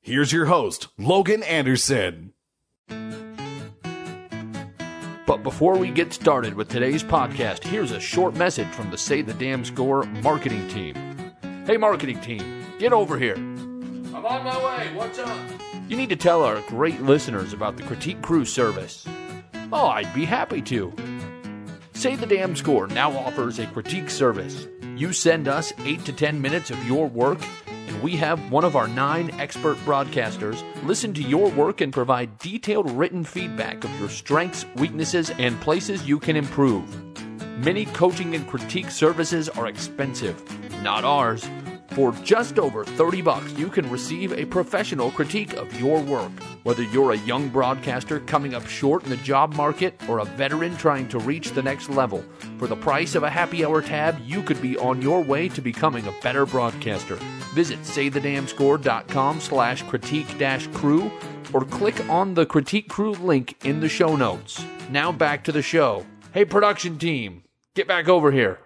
Here's your host, Logan Anderson. But before we get started with today's podcast, here's a short message from the Say the Damn Score marketing team. Hey, marketing team, get over here. I'm on my way. What's up? You need to tell our great listeners about the Critique Crew service. Oh, I'd be happy to. Say the Damn Score now offers a critique service. You send us 8 to 10 minutes of your work, and we have one of our nine expert broadcasters listen to your work and provide detailed written feedback of your strengths, weaknesses, and places you can improve. Many coaching and critique services are expensive, not ours. For just over 30 bucks, you can receive a professional critique of your work. Whether you're a young broadcaster coming up short in the job market or a veteran trying to reach the next level, for the price of a happy hour tab, you could be on your way to becoming a better broadcaster. Visit saythedamnscore.com slash critique dash crew or click on the critique crew link in the show notes. Now back to the show. Hey, production team, get back over here.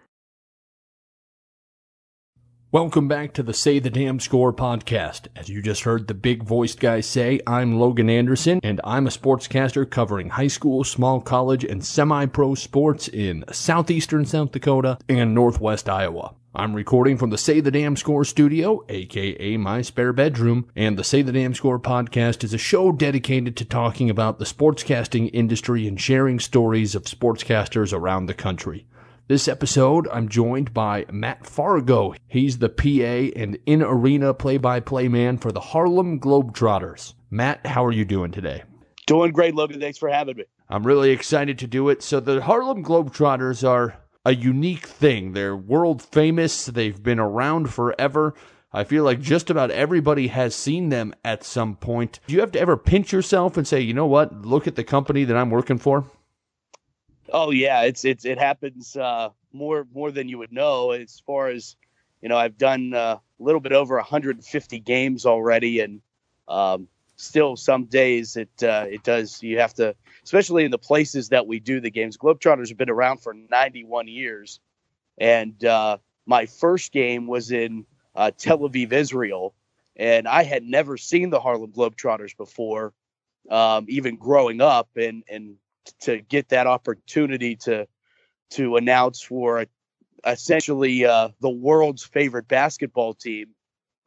Welcome back to the Say the Damn Score podcast. As you just heard the big voiced guy say, I'm Logan Anderson, and I'm a sportscaster covering high school, small college, and semi pro sports in southeastern South Dakota and northwest Iowa. I'm recording from the Say the Damn Score studio, aka my spare bedroom, and the Say the Damn Score podcast is a show dedicated to talking about the sportscasting industry and sharing stories of sportscasters around the country. This episode, I'm joined by Matt Fargo. He's the PA and in arena play by play man for the Harlem Globetrotters. Matt, how are you doing today? Doing great, Logan. Thanks for having me. I'm really excited to do it. So, the Harlem Globetrotters are a unique thing. They're world famous, they've been around forever. I feel like just about everybody has seen them at some point. Do you have to ever pinch yourself and say, you know what, look at the company that I'm working for? Oh yeah, it's it's it happens uh, more more than you would know. As far as you know, I've done uh, a little bit over 150 games already, and um, still some days it uh, it does. You have to, especially in the places that we do the games. Globetrotters have been around for 91 years, and uh, my first game was in uh, Tel Aviv, Israel, and I had never seen the Harlem Globetrotters before, um, even growing up, and and to get that opportunity to to announce for essentially uh, the world's favorite basketball team.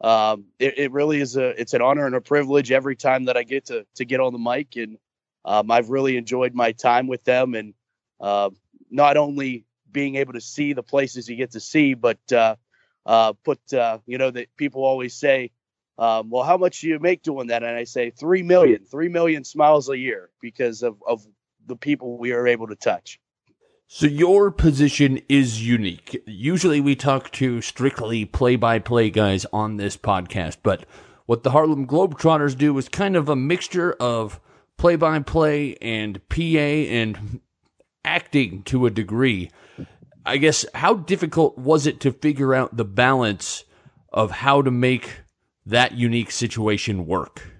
Um, it, it, really is a it's an honor and a privilege every time that I get to to get on the mic, and um, I've really enjoyed my time with them, and uh, not only being able to see the places you get to see, but uh, uh, put uh, you know that people always say, um, well, how much do you make doing that? And I say three million, three million smiles a year because of of the people we are able to touch. So your position is unique. Usually we talk to strictly play-by-play guys on this podcast, but what the Harlem Globetrotters do is kind of a mixture of play-by-play and PA and acting to a degree. I guess how difficult was it to figure out the balance of how to make that unique situation work?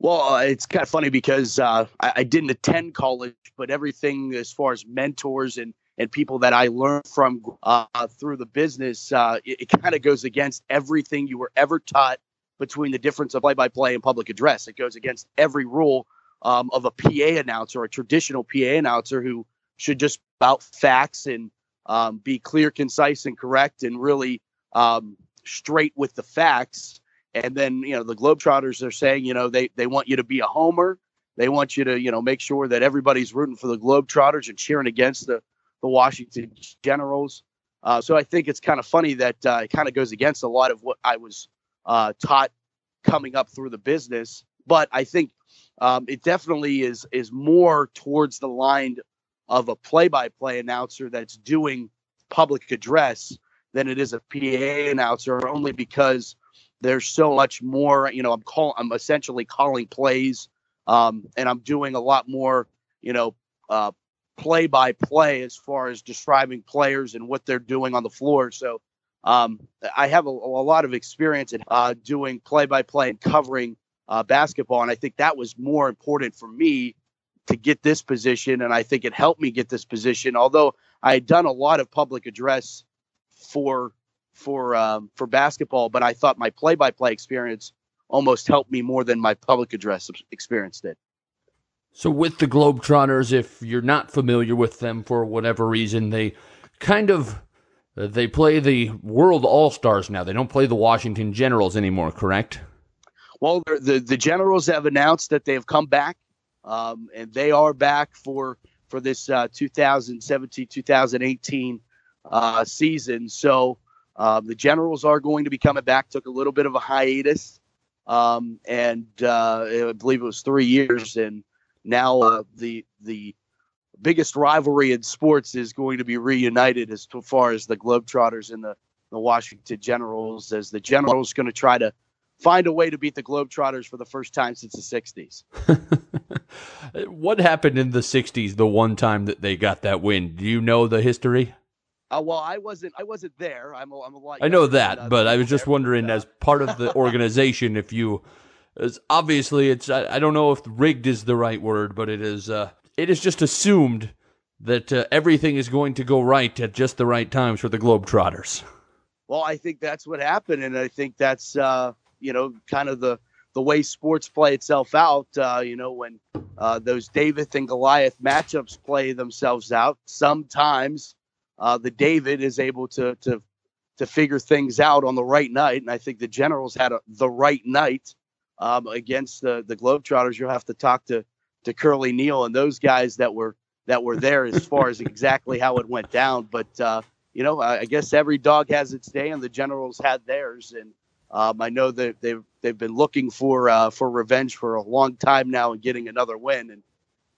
Well, uh, it's kind of funny because uh, I, I, didn't attend college, but everything as far as mentors and, and people that I learned from uh, through the business, uh, it, it kind of goes against everything you were ever taught between the difference of play by play and public address. It goes against every rule um, of a PA announcer, a traditional PA announcer who should just about facts and um, be clear, concise, and correct and really um, straight with the facts and then, you know, the Globetrotters are saying, you know, they, they want you to be a homer. They want you to, you know, make sure that everybody's rooting for the Globetrotters and cheering against the, the Washington Generals. Uh, so I think it's kind of funny that uh, it kind of goes against a lot of what I was uh, taught coming up through the business. But I think um, it definitely is is more towards the line of a play-by-play announcer that's doing public address than it is a PA announcer, only because there's so much more. You know, I'm call I'm essentially calling plays um, and I'm doing a lot more, you know, play by play as far as describing players and what they're doing on the floor. So um, I have a, a, lot of experience in uh, doing play by play and covering uh, basketball, and I think that was more important for me to get this position, and I think it helped me get this position. Although I had done a lot of public address for for um, for basketball, but I thought my play by play experience almost helped me more than my public address experience did. So, with the Globetrotters, if you're not familiar with them for whatever reason, they kind of uh, they play the World All Stars now. They don't play the Washington Generals anymore, correct? Well, the the Generals have announced that they have come back, um, and they are back for for this uh, 2017-2018 uh, season. So um, the Generals are going to be coming back. Took a little bit of a hiatus, um, and uh, I believe it was three years, and now uh, the the biggest rivalry in sports is going to be reunited as far as the Globetrotters and the, the Washington Generals, as the Generals going to try to find a way to beat the Globetrotters for the first time since the 60s. what happened in the 60s the one time that they got that win? Do you know the history? Uh, well, I wasn't. I wasn't there. I'm. A, I'm a lot. I know that, but I was just wondering, but, uh, as part of the organization, if you, as obviously, it's. I, I, don't know if rigged is the right word, but it is. Uh, it is just assumed that uh, everything is going to go right at just the right times for the Globetrotters. Well, I think that's what happened, and I think that's uh, you know kind of the the way sports play itself out. Uh, you know, when uh, those David and Goliath matchups play themselves out, sometimes uh, the David is able to to to figure things out on the right night, and I think the Generals had a, the right night um, against the the Globetrotters. You'll have to talk to to Curly Neal and those guys that were that were there as far as exactly how it went down. But uh, you know, I, I, guess every dog has its day, and the Generals had theirs. And um, I know that they've they've been looking for uh, for revenge for a long time now and getting another win. And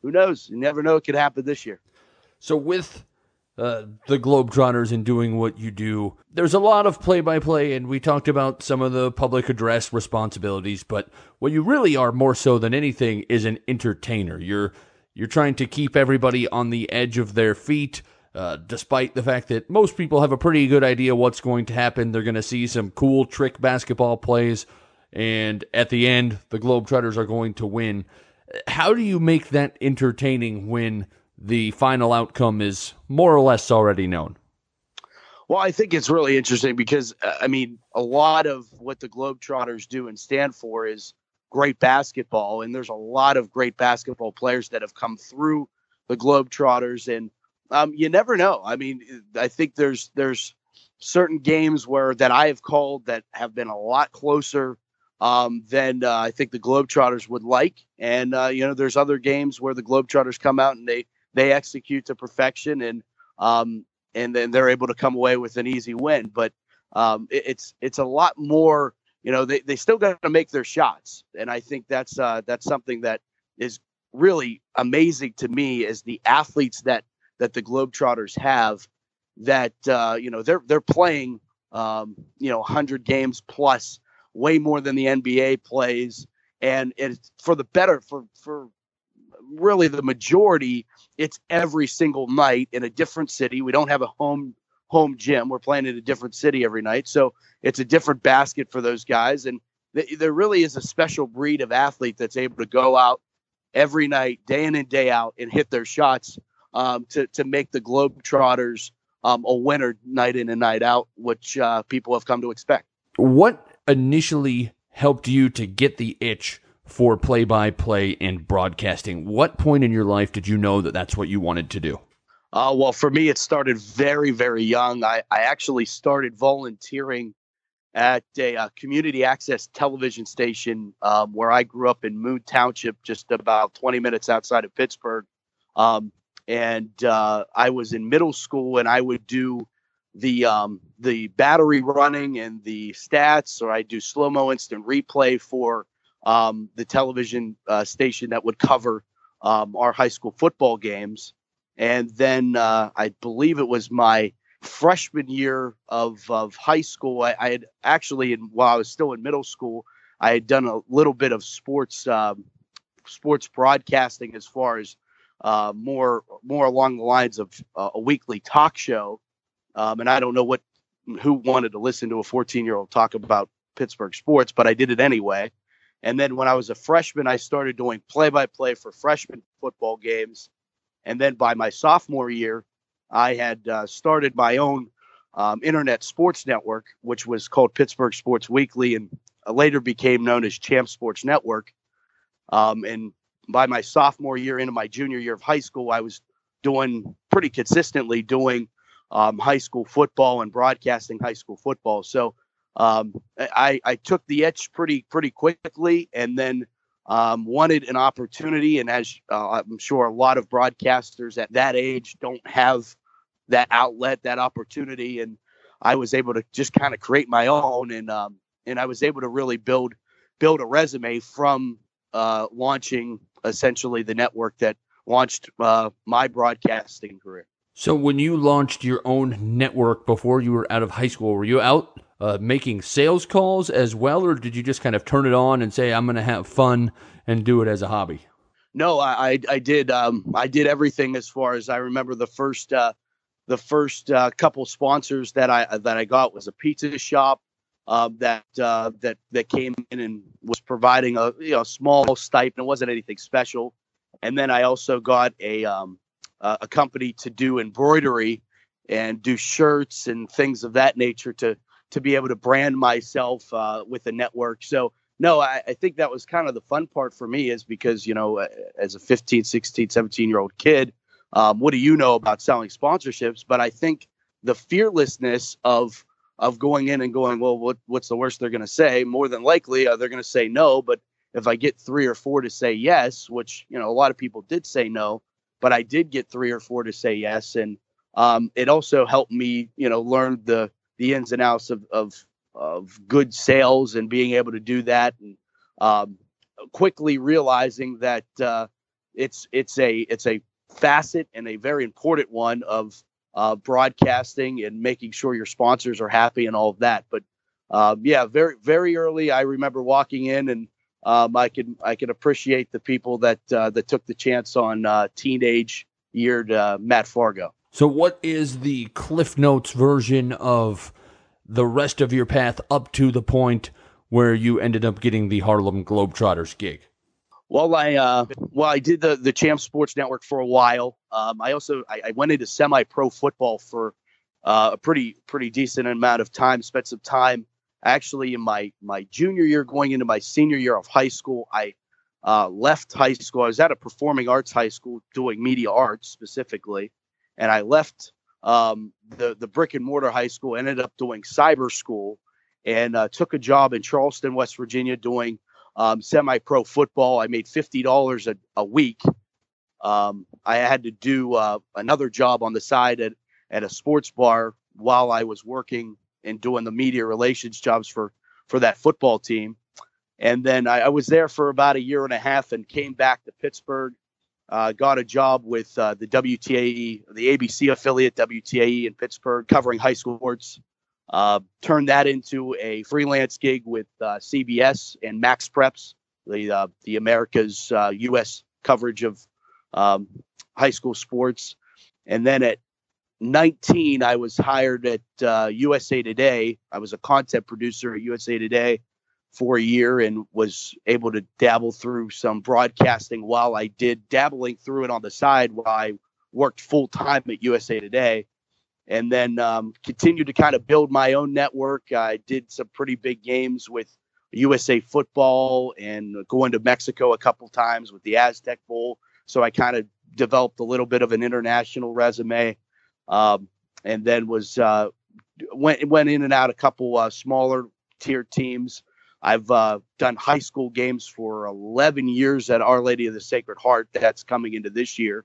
who knows? You never know; it could happen this year. So with uh, the Globetrotters and doing what you do. There's a lot of play by play, and we talked about some of the public address responsibilities, but what you really are more so than anything is an entertainer. You're you're trying to keep everybody on the edge of their feet. Uh, despite the fact that most people have a pretty good idea what's going to happen, they're going to see some cool trick basketball plays, and at the end, the Globetrotters are going to win. How do you make that entertaining when the final outcome is more or less already known? Well, I think it's really interesting because, uh, I mean, a lot of what the Globetrotters do and stand for is great basketball. And there's a lot of great basketball players that have come through the Globetrotters. And um, you never know. I mean, I think there's, there's, certain games where that I have called that have been a lot closer um, than uh, I think the Globetrotters would like. And uh, you know, there's other games where the Globetrotters come out and they they execute to perfection and um, and then they're able to come away with an easy win. But um, it, it's it's a lot more. You know, they, they still got to make their shots, and I think that's uh, that's something that is really amazing to me is the athletes that that the Globetrotters have. That uh, you know they're they're playing um, you know 100 games plus, way more than the NBA plays, and it's for the better for for really the majority it's every single night in a different city. We don't have a home home gym. We're playing in a different city every night, so it's a different basket for those guys. And th- there really is a special breed of athlete that's able to go out every night, day in and day out, and hit their shots um, to to make the Globetrotters um, a winner night in and night out, which uh, people have come to expect. What initially helped you to get the itch for play by play and broadcasting. What point in your life did you know that that's what you wanted to do? Uh, well, for me, it started very, very young. I, I actually started volunteering at a, a community access television station um, where I grew up in Moon Township, just about 20 minutes outside of Pittsburgh. Um, and uh, I was in middle school, and I would do the um, the battery running and the stats, or I do slow mo instant replay for um, the television uh, station that would cover um, our high school football games. And then uh, I believe it was my freshman year of, of high school. I, I had actually, in, while I was still in middle school, I had done a little bit of sports um, sports broadcasting as far as uh, more more along the lines of uh, a weekly talk show. Um, and I don't know what who wanted to listen to a 14 year old talk about Pittsburgh sports, but I did it anyway. And then when I was a freshman, I started doing play by play for freshman football games. And then by my sophomore year, I had uh, started my own um, internet sports network, which was called Pittsburgh Sports Weekly and later became known as Champ Sports Network. Um, and by my sophomore year into my junior year of high school, I was doing pretty consistently doing um, high school football and broadcasting high school football. So um, I, I took the itch pretty pretty quickly, and then um, wanted an opportunity. And as uh, I'm sure a lot of broadcasters at that age don't have that outlet, that opportunity, and I was able to just kind of create my own, and um, and I was able to really build build a resume from uh, launching essentially the network that launched uh, my broadcasting career. So, when you launched your own network before you were out of high school, were you out uh, making sales calls as well, or did you just kind of turn it on and say, "I'm going to have fun and do it as a hobby"? No, I I did um, I did everything as far as I remember. The first uh, the first uh, couple sponsors that I that I got was a pizza shop uh, that uh, that that came in and was providing a you know small stipend. It wasn't anything special. And then I also got a um, a company to do embroidery and do shirts and things of that nature to to be able to brand myself uh, with a network. So no, I, I, think that was kind of the fun part for me is because, you know, as a 15, 16, 17 year old kid, um, what do you know about selling sponsorships? But I think the fearlessness of of going in and going, well, what what's the worst they're going to say? More than likely, uh, they're going to say no. But if I get three or four to say yes, which you know a lot of people did say no, but I did get three or four to say yes, and um, it also helped me, you know, learn the the ins and outs of of, of good sales and being able to do that and um, quickly realizing that uh, it's it's a it's a facet and a very important one of uh, broadcasting and making sure your sponsors are happy and all of that. But um, yeah, very very early, I remember walking in and um, I can I can appreciate the people that uh, that took the chance on uh, teenage yeared uh, Matt Fargo. So, what is the Cliff Notes version of the rest of your path up to the point where you ended up getting the Harlem Globetrotters gig? Well, I uh, well, I did the the Champ Sports Network for a while. Um, I also I, I, went into semi-pro football for uh, a pretty pretty decent amount of time. Spent some time actually in my my junior year, going into my senior year of high school. I uh, left high school. I was at a performing arts high school doing media arts specifically, and I left um, the the brick and mortar high school. Ended up doing cyber school, and uh, took a job in Charleston, West Virginia, doing um, semi pro football. I made fifty dollars a a week. Um, I had to do uh, another job on the side at at a sports bar while I was working and doing the media relations jobs for for that football team. And then I, I was there for about a year and a half and came back to Pittsburgh uh, got a job with uh, the WTAE, the ABC affiliate WTAE in Pittsburgh, covering high school sports. Uh, turned that into a freelance gig with uh, CBS and MaxPreps, the uh, the America's U.S. Uh, coverage of um, high school sports. And then at 19, I was hired at USA Today. I was a content producer at USA Today for a year and was able to dabble through some broadcasting while I did dabbling through it on the side while I worked full time at USA Today. And then um, continued to kind of build my own network. I did some pretty big games with USA football and going to Mexico a couple times with the Aztec Bowl. So I kind of developed a little bit of an international resume. Um, and then was uh, went went in and out a couple uh, smaller tier teams I've uh, done high school games for 11 years at Our Lady of the Sacred Heart. That's coming into this year.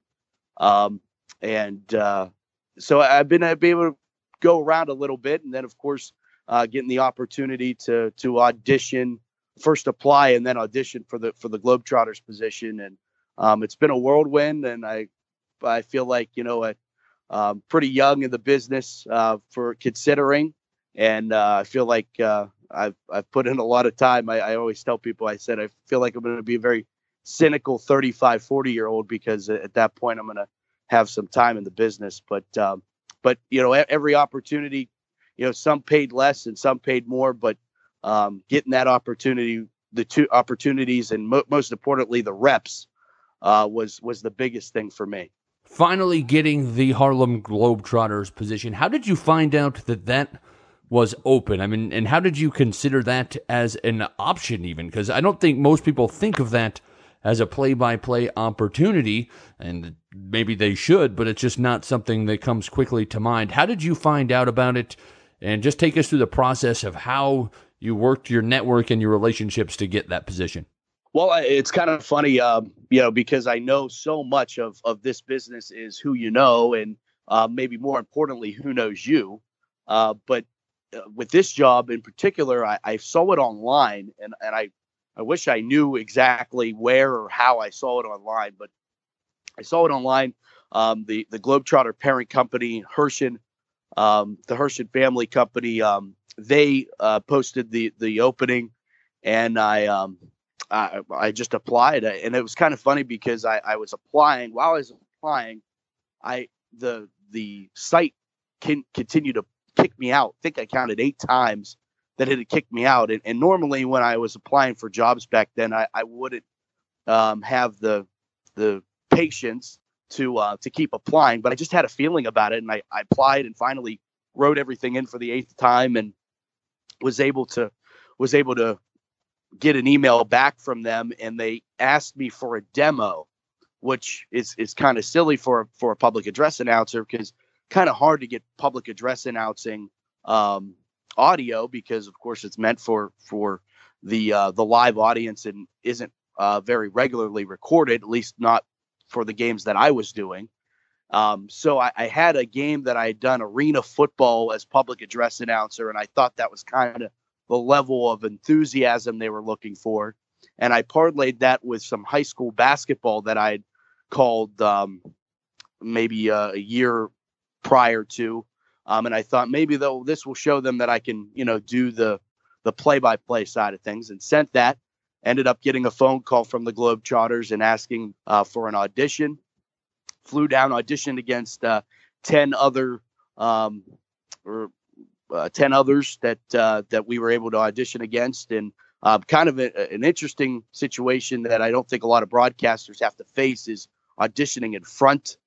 Um, and uh, so I've been, I've been able to go around a little bit. And then, of course, uh, getting the opportunity to to audition, first apply and then audition for the for the Globetrotters position. And um, it's been a whirlwind. And I I feel like, you know, a, um, pretty young in the business uh, for considering. And uh, I feel like uh, I've I've put in a lot of time. I, I always tell people I said I feel like I'm going to be a very cynical 35, 40 year old because at that point I'm going to have some time in the business. But, um, but, you know, every opportunity, you know, some paid less and some paid more, but um, getting that opportunity, the two opportunities, and mo- most importantly, the reps uh, was, was the biggest thing for me. Finally, getting the Harlem Globetrotters position. How did you find out that that was open? I mean, and how did you consider that as an option, even? Because I don't think most people think of that as a play by play opportunity, and maybe they should, but it's just not something that comes quickly to mind. How did you find out about it? And just take us through the process of how you worked your network and your relationships to get that position. Well, it's kind of funny, um, you know, because I know so much of of this business is who you know, and uh, maybe more importantly, who knows you. Uh, but uh, with this job in particular, I, I, saw it online, and and I I wish I knew exactly where or how I saw it online, but I saw it online. Um, the the Globetrotter parent company, Herschend, um, the Herschend family company, um, they uh, posted the the opening, and I I, just applied, and it was kind of funny because I, I was applying while I was applying, I the the site can continue to kick me out. I think I counted eight times that it had kicked me out. And, and normally when I was applying for jobs back then, I, I wouldn't um, have the the patience to uh, to keep applying. But I just had a feeling about it, and I, I applied and finally wrote everything in for the eighth time and was able to was able to get an email back from them and they asked me for a demo which is is kind of silly for for a public address announcer because kind of hard to get public address announcing um, audio because of course it's meant for for the uh, the live audience and isn't uh, very regularly recorded at least not for the games that I was doing. Um, so I, I had a game that I had done arena football as public address announcer and I thought that was kind of the level of enthusiasm they were looking for. And I parlayed that with some high school basketball that I'd called um, maybe uh, a year prior to. Um, and I thought maybe though this will show them that I can, you know, do the the play-by-play side of things, and sent that. Ended up getting a phone call from the Globetrotters and asking uh, for an audition. Flew down, auditioned against uh, ten other um, or uh, 10 others that uh, that we were able to audition against and uh, kind of a, an interesting situation that I don't think a lot of broadcasters have to face is auditioning in front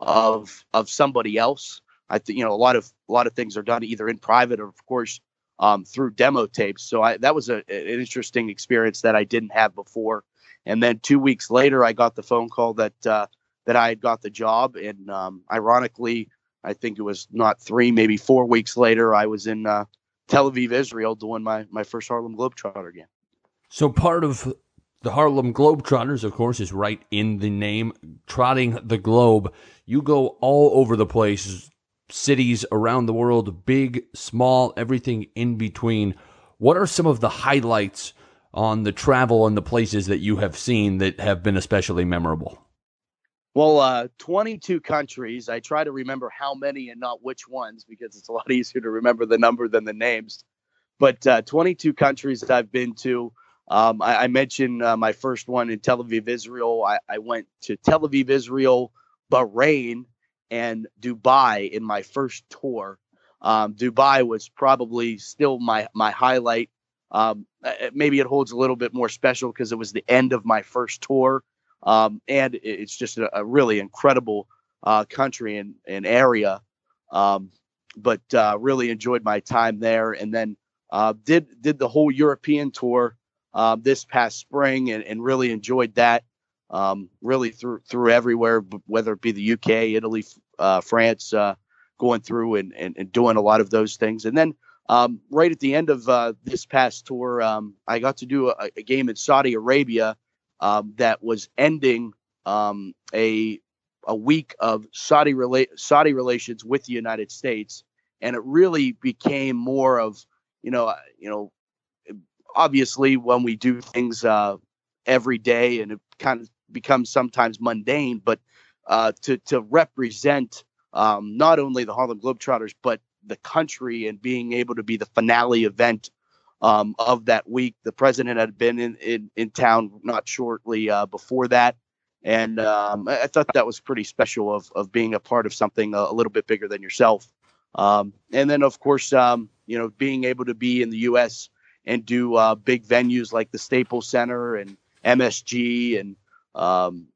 of of somebody else. I think you know a lot of a lot of things are done either in private or of course um, through demo tapes. So I, that was a, an interesting experience that I didn't have before. And then two weeks later, I got the phone call that uh, that I had got the job, and um, ironically, I think it was not three, maybe four weeks later, I was in uh, Tel Aviv, Israel, doing my my first Harlem Globetrotter game. So part of the Harlem Globetrotters, of course, is right in the name, trotting the globe. You go all over the place, cities around the world, big, small, everything in between. What are some of the highlights on the travel and the places that you have seen that have been especially memorable? Well, uh, 22 countries. I try to remember how many and not which ones because it's a lot easier to remember the number than the names. But uh, 22 countries that I've been to. Um, I, I, mentioned uh, my first one in Tel Aviv, Israel. I, I, went to Tel Aviv, Israel, Bahrain, and Dubai in my first tour. Um, Dubai was probably still my my highlight. Um, maybe it holds a little bit more special because it was the end of my first tour. Um, and it's just a, a really incredible uh, country and, and area. Um, but uh, really enjoyed my time there, and then uh, did did the whole European tour uh, this past spring, and, and really enjoyed that. Um, really through through everywhere, whether it be the UK, Italy, uh, France, uh, going through and, and, and doing a lot of those things, and then um, right at the end of uh, this past tour, um, I got to do a, a, game in Saudi Arabia um, that was ending um, a a week of Saudi rela- Saudi relations with the United States, and it really became more of you know you know obviously when we do things uh, every day and it kind of becomes sometimes mundane, but uh, to to represent um, not only the Harlem Globetrotters but the country and being able to be the finale event um, of that week. The president had been in in, in town not shortly uh, before that, and um, I, thought that was pretty special of of being a part of something a, a little bit bigger than yourself. Um, and then of course, um, you know, being able to be in the U.S. and do uh, big venues like the Staples Center and MSG and um,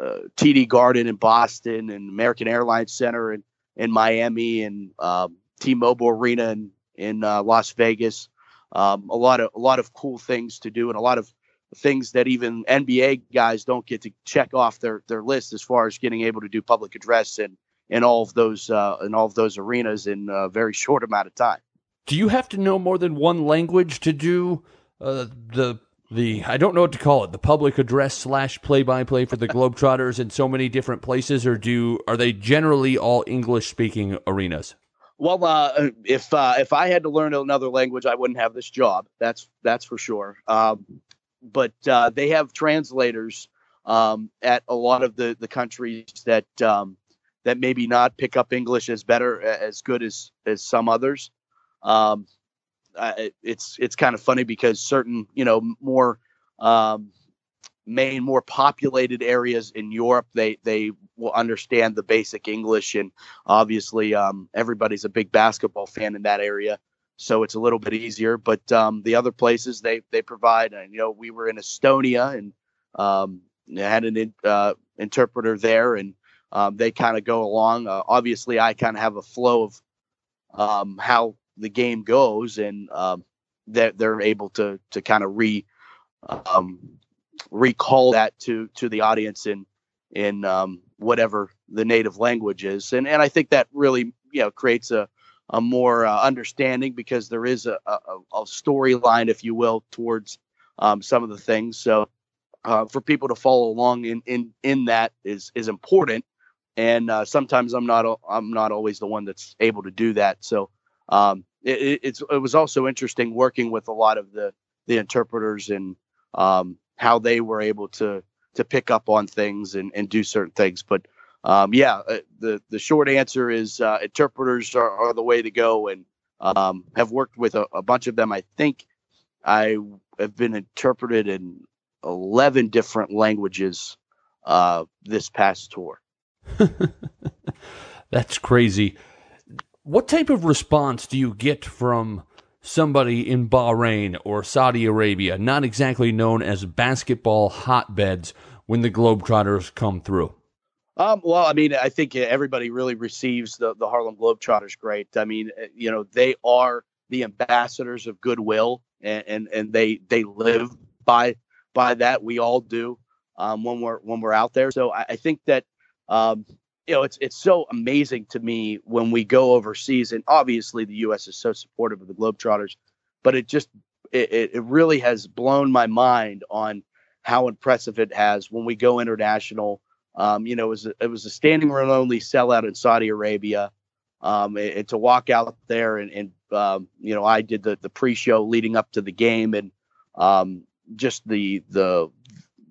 uh, TD Garden in Boston and American Airlines Center in, in Miami and um, T-Mobile Arena in, in uh, Las Vegas. Um, a lot of a lot of cool things to do and a lot of things that even NBA guys don't get to check off their their list as far as getting able to do public address and in all of those uh, in all of those arenas in a very short amount of time. Do you have to know more than one language to do uh, the the I don't know what to call it the public address slash play by play for the Globetrotters in so many different places, or do are they generally all English speaking arenas? Well, uh, if uh, if I had to learn another language, I wouldn't have this job. That's that's for sure. Um, but uh, they have translators um, at a lot of the the countries that um, that maybe not pick up English as better as good as as some others. Um, it's it's kind of funny because certain you know more um, main more populated areas in Europe. They they will understand the basic English and obviously um, everybody's a big basketball fan in that area so it's a little bit easier. But um, the other places they they provide and you know we were in Estonia and um, had an uh, interpreter there and um, they kind of go along. Uh, obviously I kind of have a flow of um, how the game goes, and um, that they're, able to to kind of re um, recall that to to the audience in in um, whatever the native language is, and and I think that really you know creates a a more uh, understanding because there is a, a, a storyline, if you will, towards um, some of the things. So uh, for people to follow along in in in that is is important. And uh, sometimes I'm not I'm not always the one that's able to do that. So um, it, it's it was also interesting working with a lot of the the interpreters and um, how they were able to to pick up on things and, and do certain things. But um, yeah, uh, the the short answer is uh, interpreters are, are, the way to go, and um, have worked with a, a, bunch of them. I think I have been interpreted in eleven different languages uh, this past tour. That's crazy. What type of response do you get from somebody in Bahrain or Saudi Arabia, not exactly known as basketball hotbeds, when the Globetrotters come through? Um, well, I mean, I think everybody really receives the, the Harlem Globetrotters great. I mean, eh, you know, they are the ambassadors of goodwill and, and, and they, they live by, by that. We all do, um, when we're, when we're out there. So I, I think that, um, you know, it's it's so amazing to me when we go overseas, and obviously the U.S. is so supportive of the Globetrotters, but it just it, it really has blown my mind on how impressive it has when we go international. Um, you know, it was a, it was a standing room only sellout in Saudi Arabia. Um, and, to walk out there and, and um, you know, I did the the pre-show leading up to the game, and um, just the the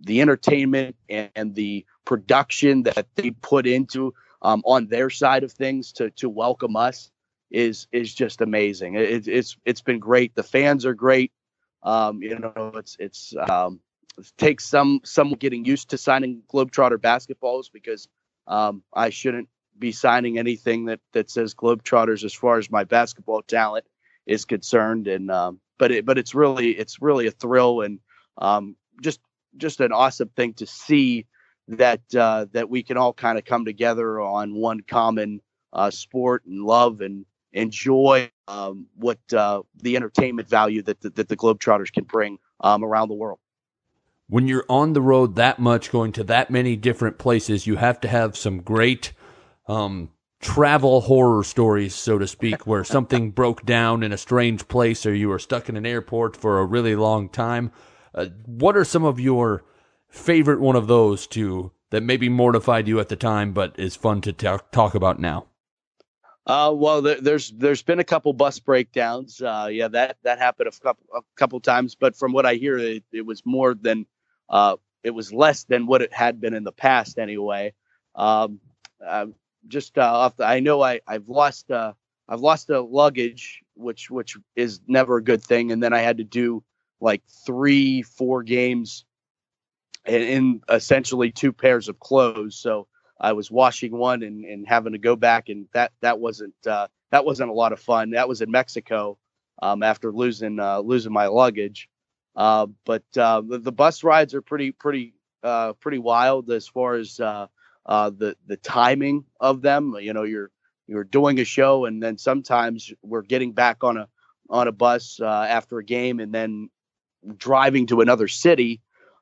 the entertainment and, and the production that they put into um, on their side of things to to welcome us is is just amazing. It, it's it's been great. The fans are great. Um, you know, it's it's um, it takes some some getting used to signing Globetrotter basketballs because um, I shouldn't be signing anything that that says Globetrotters as far as my basketball talent is concerned. And um, but it but it's really it's really a thrill and um, just just an awesome thing to see that uh, that we can all kind of come together on one common uh, sport and love and enjoy um, what uh, the entertainment value that the, that the Globetrotters can bring um, around the world. When you're on the road that much, going to that many different places, you have to have some great um, travel horror stories, so to speak, where something broke down in a strange place or you were stuck in an airport for a really long time. Uh, what are some of your favorite one of those two that maybe mortified you at the time, but is fun to talk talk about now? Uh, well, there, there's there's been a couple bus breakdowns. Uh, yeah, that that happened a couple a couple times, but from what I hear, it, it was more than uh, it was less than what it had been in the past. Anyway, um, uh, just uh, off the, I know I I've lost I've lost the luggage, which which is never a good thing, and then I had to do like three, four games in, in essentially two pairs of clothes. So I was washing one and, and having to go back, and that that wasn't uh, that wasn't a lot of fun. That was in Mexico um, after losing uh, losing my luggage. Uh, but uh, the, the, bus rides are pretty pretty uh, pretty wild as far as uh, the the timing of them. You know, you're you're doing a show, and then sometimes we're getting back on a on a bus after a game, and then driving to another city.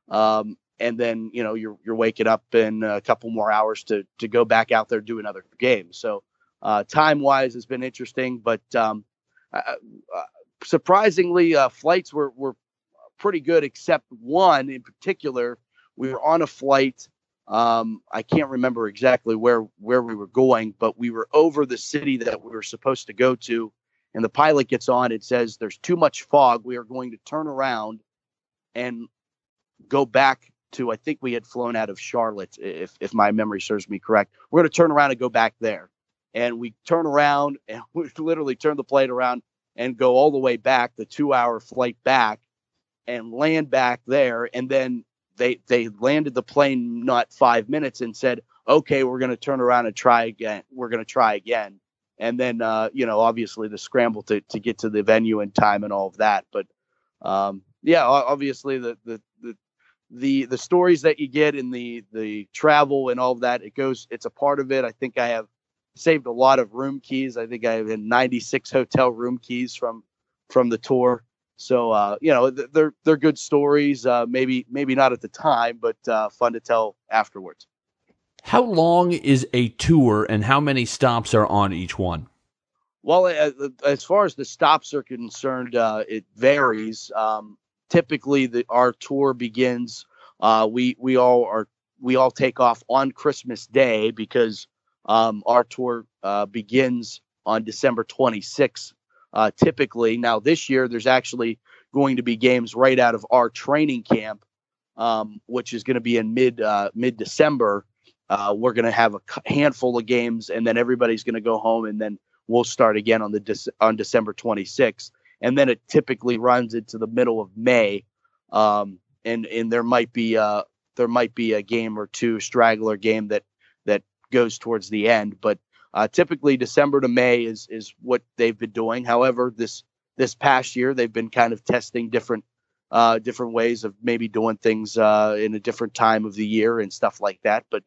Um, and then you know you're you're waking up in a couple more hours to to go back out there do another game. So uh, time wise has been interesting, but um, uh, uh, surprisingly, uh, flights were were pretty good, except one in particular. We were on a flight. Um, I can't remember exactly where where we were going, but we were over the city that we were supposed to go to. And the pilot gets on. It says there's too much fog. We are going to turn around and go back to I think we had flown out of Charlotte, if if my memory serves me correct. We're going to turn around and go back there, and we turn around and we literally turn the plane around and go all the way back, the two-hour flight back, and land back there, and then they they landed the plane not five minutes and said, okay, we're going to turn around and try again. We're going to try again, and then uh, you know obviously the scramble to to get to the venue in time and all of that, but. Um, yeah, obviously the, the the the the stories that you get in the the travel and all of that it goes it's a part of it. I think i have saved a lot of room keys. I think i have 96 hotel room keys from from the tour. So uh, you know they're they're good stories. Uh, maybe maybe not at the time but uh, fun to tell afterwards how long is a tour and how many stops are on each one well as far as the stops are concerned uh, it varies um, typically the our tour begins uh, we we all are we all take off on Christmas Day because um, our tour uh, begins on December 26th. Uh, typically, now this year there's actually going to be games right out of our training camp, um, which is going to be in mid uh, mid December. Uh, we're going to have a handful of games, and then everybody's going to go home, and then we'll start again on the De- on December 26th and then it typically runs into the middle of May. Um, and and there might be a there might be a game or two straggler game that that goes towards the end, but uh, typically December to May is is what they've been doing. However, this this past year they've been kind of testing different uh, different ways of maybe doing things uh, in a different time of the year and stuff like that. But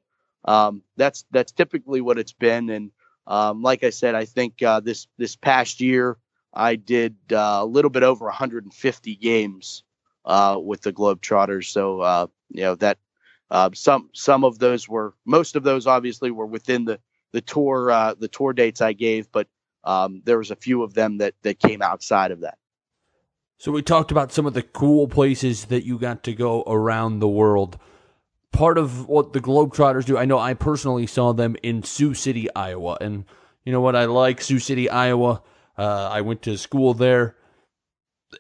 um, that's that's typically what it's been. And um, like I said, I think uh, this this past year I did uh, a little bit over 150 games uh, with the Globetrotters. So uh, you know that uh, some some of those were most of those obviously were within the the tour uh, the tour dates I gave, but um, there was a few of them that that came outside of that. So we talked about some of the cool places that you got to go around the world. Part of what the Globetrotters do, I know I personally saw them in Sioux City, Iowa, and you know what I like Sioux City, Iowa uh, I went to school there.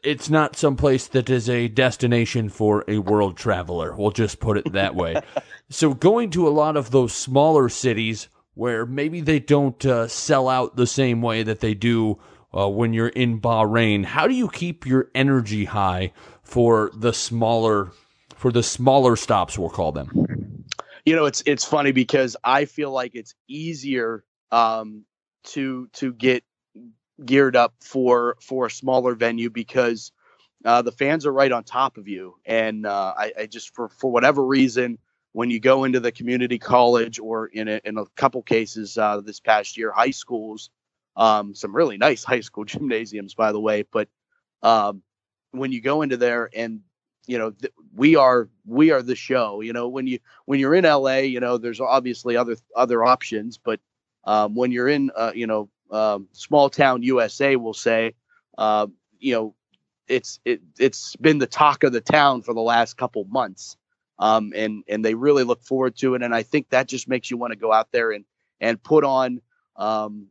It's not some place that is a destination for a world traveler. We'll just put it that way. so going to a lot of those smaller cities where maybe they don't uh, sell out the same way that they do uh, when you're in Bahrain. How do you keep your energy high for the smaller for the smaller stops? We'll call them. You know, it's it's funny because I feel like it's easier um, to to get geared up for for a smaller venue because uh, the fans are right on top of you. And uh, I, I, just for for whatever reason, when you go into the community college or in a, in a couple cases uh, this past year, high schools, um, some really nice high school gymnasiums, by the way. But um, when you go into there and you know th- we are we are the show you know when you when you're in la you know there's obviously other other options but um, when you're in uh, you know um, small town USA will say, uh, you know, it's it it's been the talk of the town for the last couple months, um, and and they really look forward to it. And I think that just makes you want to go out there and and put on um,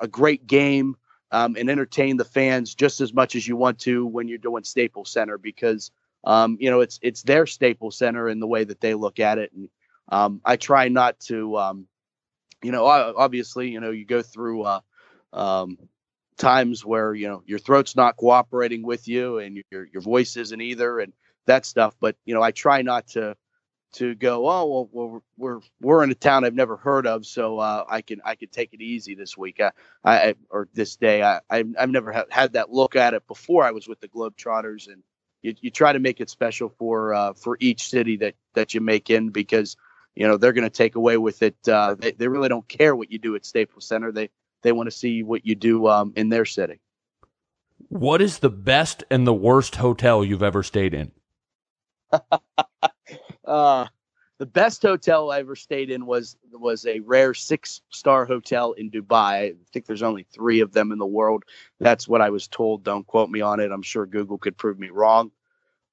a great game um, and entertain the fans just as much as you want to when you're doing Staples Center because um, you know it's it's their Staples Center in the way that they look at it. And um, I try not to um, you know, obviously, you know, you go through uh, um, times where you know your throat's not cooperating with you and your your voice isn't either and that stuff. But you know, I try not to to go. Oh well, well we're we're in a town I've never heard of, so uh, I can I can take it easy this week. I, I or this day. I I've never ha- had that look at it before. I was with the Globetrotters, and you, you try to make it special for uh, for each city that that you make in because you know they're going to take away with it. Uh, they they really don't care what you do at Staples Center. They they want to see what you do um, in their city. What is the best and the worst hotel you've ever stayed in? uh, the best hotel I ever stayed in was was a rare six star hotel in Dubai. I think there's only three of them in the world. That's what I was told. Don't quote me on it. I'm sure Google could prove me wrong.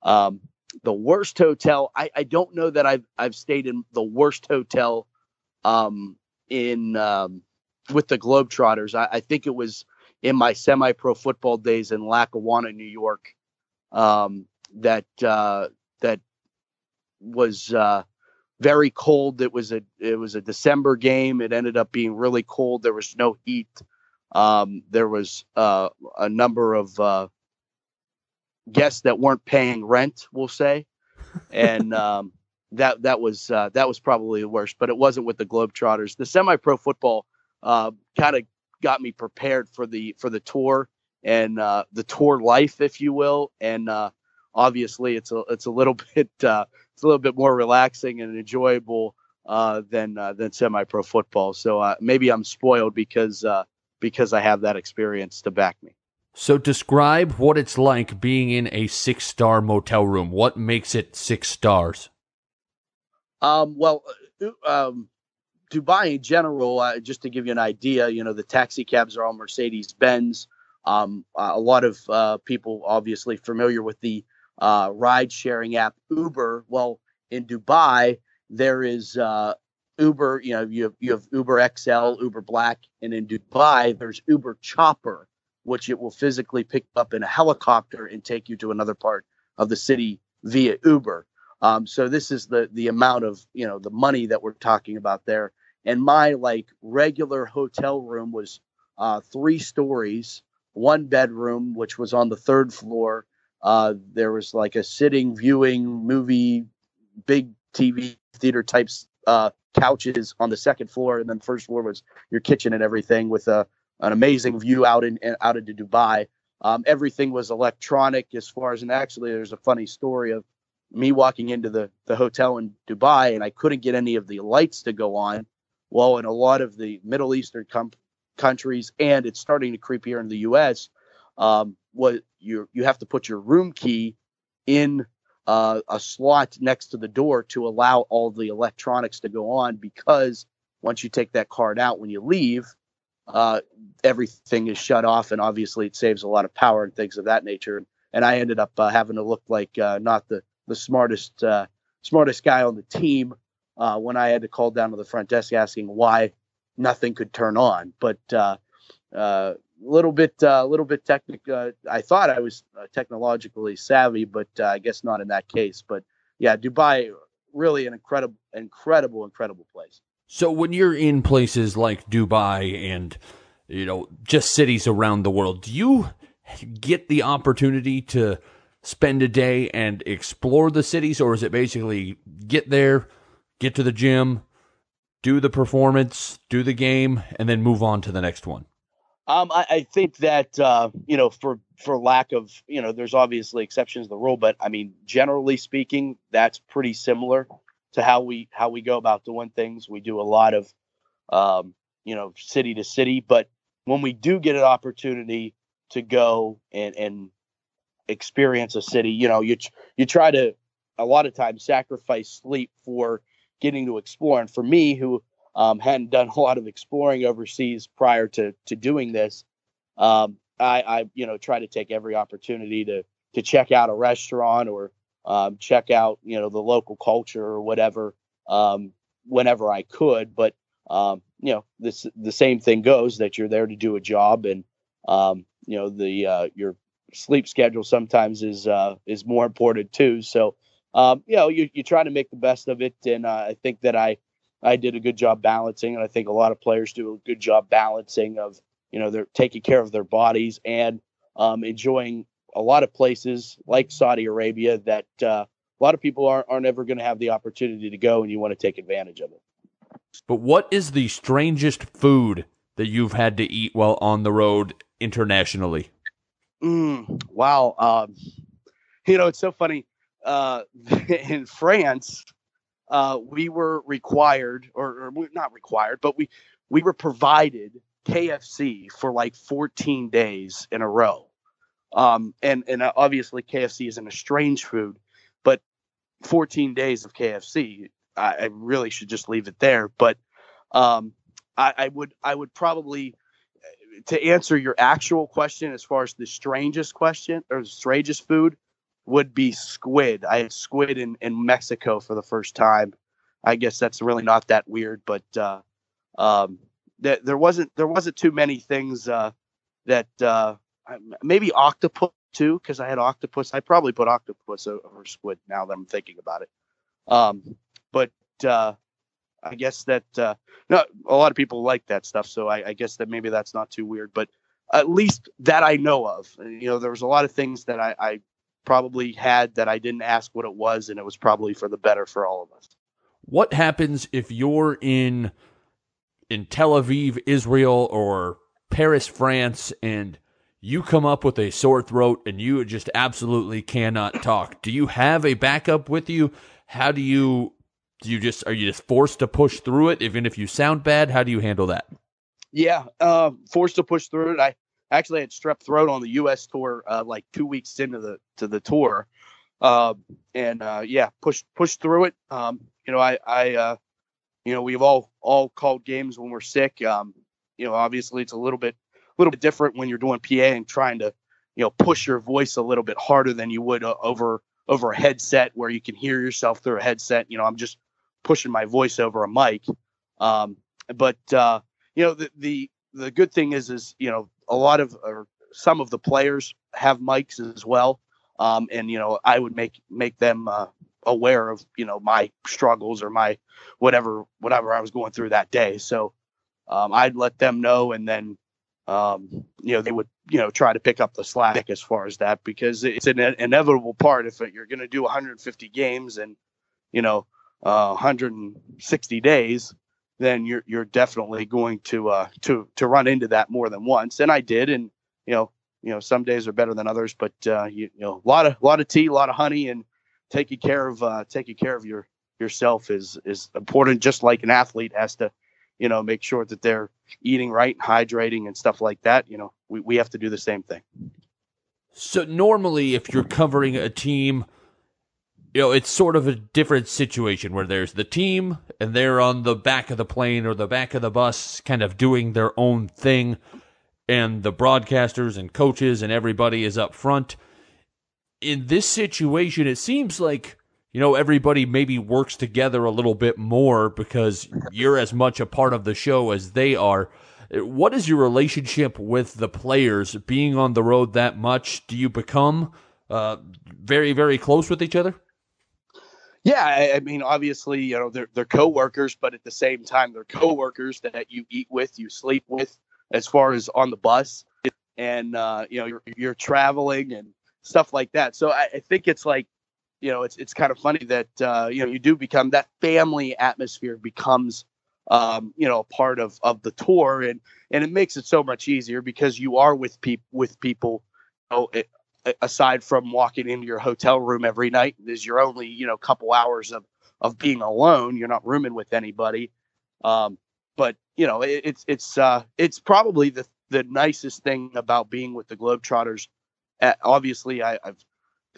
Um, the worst hotel. I, I don't know that I've I've stayed in the worst hotel um, in um, with the Globetrotters. I, I think it was in my semi pro football days in Lackawanna, New York. Um, that uh, that was uh, very cold. It was a it was a December game. It ended up being really cold. There was no heat. Um, there was uh, a number of uh, guests that weren't paying rent, we'll say, and um, that that was uh, that was probably the worst. But it wasn't with the Globetrotters. The semi-pro football uh, kind of got me prepared for the for the tour and uh, the tour life, if you will. And uh, obviously, it's a it's a little bit uh, it's a little bit more relaxing and enjoyable uh, than uh, than semi-pro football. So uh, maybe I'm spoiled because uh, because I have that experience to back me. So describe what it's like being in a six-star motel room. What makes it six stars? Um, well, uh, um, Dubai in general, uh, just to give you an idea, you know, the taxi cabs are all Mercedes Benz. Um, a lot of uh, people obviously familiar with the uh, ride sharing app Uber. Well, in Dubai, there is uh, Uber, you know, you have, you have Uber XL, Uber Black, and in Dubai, there's Uber Chopper, which it will physically pick up in a helicopter and take you to another part of the city via Uber. Um, so this is the the amount of you know the money that we're talking about there. And my like regular hotel room was uh, three stories, one bedroom, which was on the third floor. Uh, there was like a sitting viewing movie, big TV theater types uh, couches on the second floor, and then first floor was your kitchen and everything with a an amazing view out in out into Dubai. Um, everything was electronic as far as and actually there's a funny story of me walking into the the hotel in Dubai and I couldn't get any of the lights to go on. Well, in a lot of the Middle Eastern com- countries, and it's starting to creep here in the U.S. Um, what you you have to put your room key in uh, a slot next to the door to allow all the electronics to go on because once you take that card out when you leave, uh, everything is shut off, and obviously it saves a lot of power and things of that nature. And I ended up uh, having to look like uh, not the the smartest uh, smartest guy on the team uh, when I had to call down to the front desk asking why nothing could turn on. But uh, little bit a little bit technical. Uh, I thought I was uh, technologically savvy, but I guess not in that case. But yeah, Dubai really an incredible, incredible, incredible place. So when you're in places like Dubai and you know just cities around the world, do you get the opportunity to spend a day and explore the cities, or is it basically get there, get to the gym, do the performance, do the game, and then move on to the next one? Um, I, I think that uh, you know, for for lack of you know, there's obviously exceptions to the rule, but I mean, generally speaking, that's pretty similar to how we how we go about doing things. We do a lot of um, you know city to city, but when we do get an opportunity to go and and experience a city, you know, you you try to a lot of times sacrifice sleep for getting to explore. And for me, who um, hadn't done a lot of exploring overseas prior to to doing this, um, I, I you know try to take every opportunity to to check out a restaurant or um, check out you know the local culture or whatever um, whenever I could. But um, you know this the same thing goes that you're there to do a job, and um, you know the uh, your sleep schedule sometimes is uh, is more important too. So you know you you try to make the best of it, and uh, I think that I I did a good job balancing, and I think a lot of players do a good job balancing of you know they're taking care of their bodies and um, enjoying a lot of places like Saudi Arabia that uh, a lot of people aren't, aren't ever going to have the opportunity to go, and you want to take advantage of it. But what is the strangest food that you've had to eat while on the road internationally? Mm, wow. Um, you know, it's so funny. Uh, in France, uh, we were required, or, or not required, but we we were provided KFC for like 14 days in a row. Um, and and obviously KFC isn't a strange food, but 14 days of KFC, I, I really should just leave it there. But um, I, I would I would probably to answer your actual question as far as the strangest question or the strangest food would be squid. I had squid in, in Mexico for the first time. I guess that's really not that weird, but uh, um, th- there wasn't there wasn't too many things uh, that uh, maybe octopus too because I had octopus. I probably put octopus over squid now that I'm thinking about it. Um, but uh, I guess that uh, no, a lot of people like that stuff, so I, I, guess that maybe that's not too weird. But at least that I know of, you know, there was a lot of things that I, I probably had that I didn't ask what it was, and it was probably for the better for all of us. What happens if you're in in Tel Aviv, Israel, or Paris, France, and you come up with a sore throat and you just absolutely cannot talk? Do you have a backup with you? How do you do you just are you just forced to push through it even if you sound bad how do you handle that yeah uh, forced to push through it i actually I had strep throat on the us tour uh, like two weeks into the to the tour. Uh, and uh, yeah push push through it. Um, you know i i uh, you know we've all all called games when we're sick. Um, you know obviously it's a little bit a little bit different when you're doing pa and trying to you know push your voice a little bit harder than you would uh, over over a headset where you can hear yourself through a headset. You know i'm just pushing my voice over a mic. Um, but uh, you know, the, the the good thing is is you know a lot of or some of the players have mics as well, um, and you know I would make make them uh, aware of you know my struggles or my whatever whatever I was going through that day. So um, I'd let them know, and then um, you know they would you know try to pick up the slack as far as that because it's an inevitable part if you're going to do 150 games and you know uh, 160 days, then you're you're definitely going to uh, to to run into that more than once. And I did, and you know you know some days are better than others, but uh, you, you know a lot of a lot of tea, a lot of honey, and taking care of uh, taking care of your yourself is is important. Just like an athlete has to, you know, make sure that they're eating right, hydrating, and stuff like that. You know, we we have to do the same thing. So normally, if you're covering a team you know, it's sort of a different situation where there's the team and they're on the back of the plane or the back of the bus, kind of doing their own thing, and the broadcasters and coaches and everybody is up front. In this situation, it seems like, you know, everybody maybe works together a little bit more because you're as much a part of the show as they are. What is your relationship with the players being on the road that much? Do you become uh, very, very close with each other? Yeah, I, I, mean, obviously, you know, they're they're coworkers, but at the same time, they're coworkers that you eat with, you sleep with, as far as on the bus, and uh, you know, you're, you're traveling and stuff like that. So I, I think it's like, you know, it's it's kind of funny that uh, you know you do become that family atmosphere becomes, um, you know, a part of of the tour, and and it makes it so much easier because you are with people with people, you know, aside from walking into your hotel room every night is your only you know couple hours of of being alone. You're not rooming with anybody. Um, but you know it, it's it's uh, it's probably the the nicest thing about being with the globetrotters. Uh, obviously I, have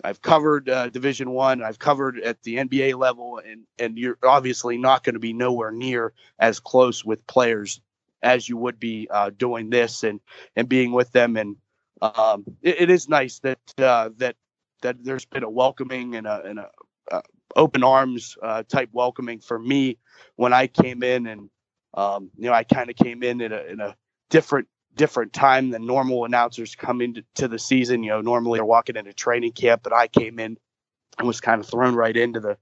I've covered uh, Division One. I've covered at the NBA level, and and you're obviously not going to be nowhere near as close with players as you would be uh, doing this and and being with them. And um, it, it is nice that uh, that that there's been a welcoming and a, and a uh, open arms uh, type welcoming for me when I came in, and um, you know I kind of came in a, in a different different time than normal announcers come into to the season. You know, normally they're walking into training camp, but I came in and was kind of thrown right into the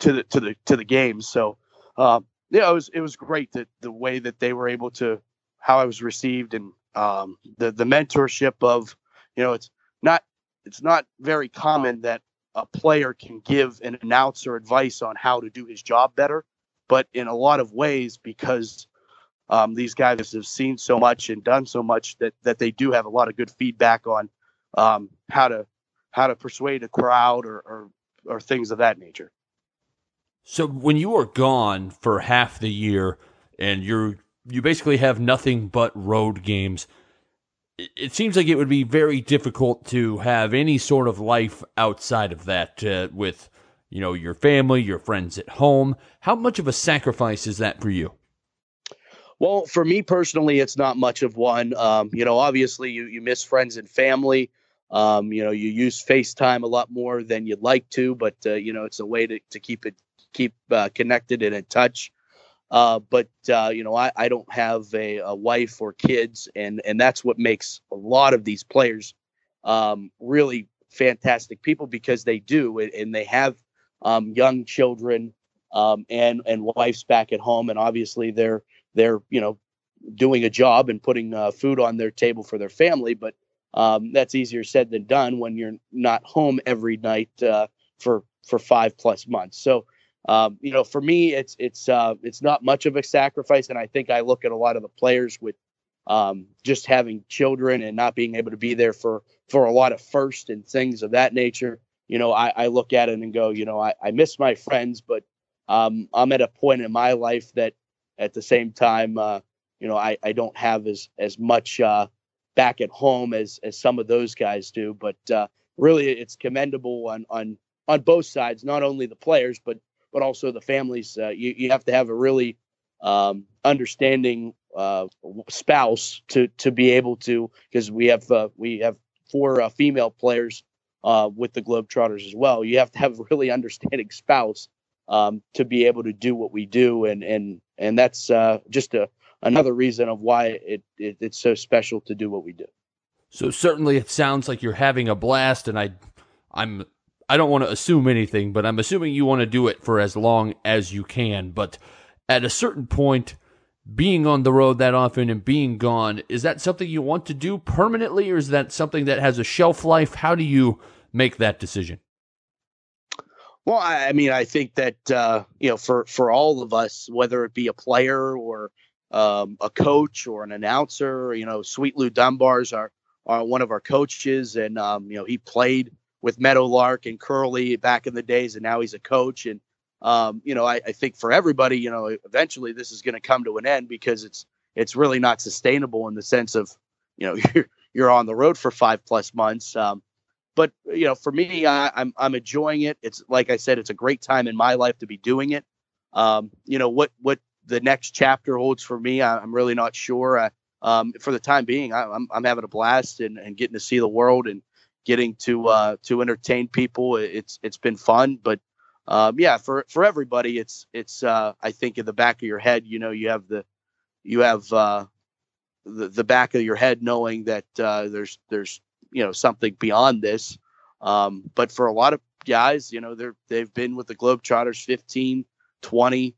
to the to the to the games. So um, yeah, it was it was great that the way that they were able to how I was received and um, the the mentorship of you know it's not it's not very common that a player can give an announcer advice on how to do his job better, but in a lot of ways because um, these guys have seen so much and done so much that that they do have a lot of good feedback on um, how to how to persuade a crowd or, or or things of that nature. So when you are gone for half the year and you're you basically have nothing but road games, it seems like it would be very difficult to have any sort of life outside of that uh, with you know your family, your friends at home. How much of a sacrifice is that for you? Well, for me personally, it's not much of one. Um, you know, obviously you you miss friends and family. Um, you know, you use FaceTime a lot more than you'd like to, but uh, you know, it's a way to, to keep it keep uh, connected and in touch. Uh, but uh, you know, I, I don't have a, a, wife or kids, and and that's what makes a lot of these players um, really fantastic people because they do, and they have um, young children um, and and wives back at home, and obviously they're they're you know doing a job and putting uh, food on their table for their family, but um, that's easier said than done when you're not home every night uh, for for five plus months. So um, you know, for me, it's it's uh, it's not much of a sacrifice, and I think I look at a lot of the players with um, just having children and not being able to be there for for a lot of first and things of that nature. You know, I, I look at it and go, you know, I, I miss my friends, but um, I'm at a point in my life that at the same time, uh, you know, I, I don't have as as much uh, back at home as as some of those guys do. But uh, really, it's commendable on on on both sides, not only the players, but but also the families. Uh, you you have to have a really um, understanding uh, spouse to to be able to because we have uh, we have four uh, female players uh, with the Globetrotters as well. You have to have a really understanding spouse um, to be able to do what we do, and and and that's uh, just a another reason of why it, it it's so special to do what we do. So certainly, it sounds like you're having a blast, and I I'm I don't want to assume anything, but I'm assuming you want to do it for as long as you can. But at a certain point, being on the road that often and being gone, is that something you want to do permanently or is that something that has a shelf life? How do you make that decision? Well, I mean, I think that uh, you know, for for all of us, whether it be a player or um, a coach or an announcer, you know, Sweet Lou Dunbar's our, our one of our coaches, and um, you know, he played with Meadowlark and Curly back in the days, and now he's a coach. And um, you know, I, I, think for everybody, you know, eventually this is going to come to an end because it's it's really not sustainable in the sense of you know you're you're on the road for five plus months. Um, but you know, for me, I, I'm I'm enjoying it. It's like I said, it's a great time in my life to be doing it. Um, you know what what the next chapter holds for me, I, am really not sure. I, um, for the time being, I, am I'm, I'm having a blast and, and getting to see the world and getting to uh, to entertain people. It's it's been fun, but um, yeah, for for everybody, it's it's uh, I think in the back of your head, you know, you have the you have uh, the the back of your head knowing that uh, there's there's you know something beyond this. Um, but for a lot of guys, you know, they're they've been with the Globetrotters 15, 20,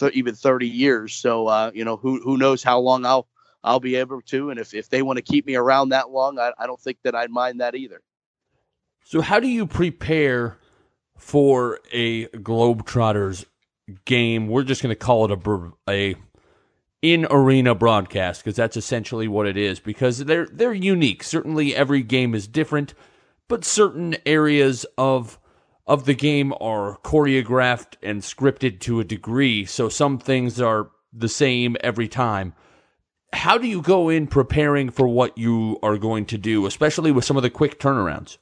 th- even 30 years. So uh, you know, who who knows how long I'll I'll be able to. And if, if they want to keep me around that long, I, I don't think that I'd mind that either. So, how do you prepare for a Globetrotters game? We're just going to call it a, a in arena broadcast because that's essentially what it is. Because they're they're unique. Certainly, every game is different, but certain areas of of the game are choreographed and scripted to a degree. So some things are the same every time how do you go in preparing for what you are going to do, especially with some of the quick turnarounds?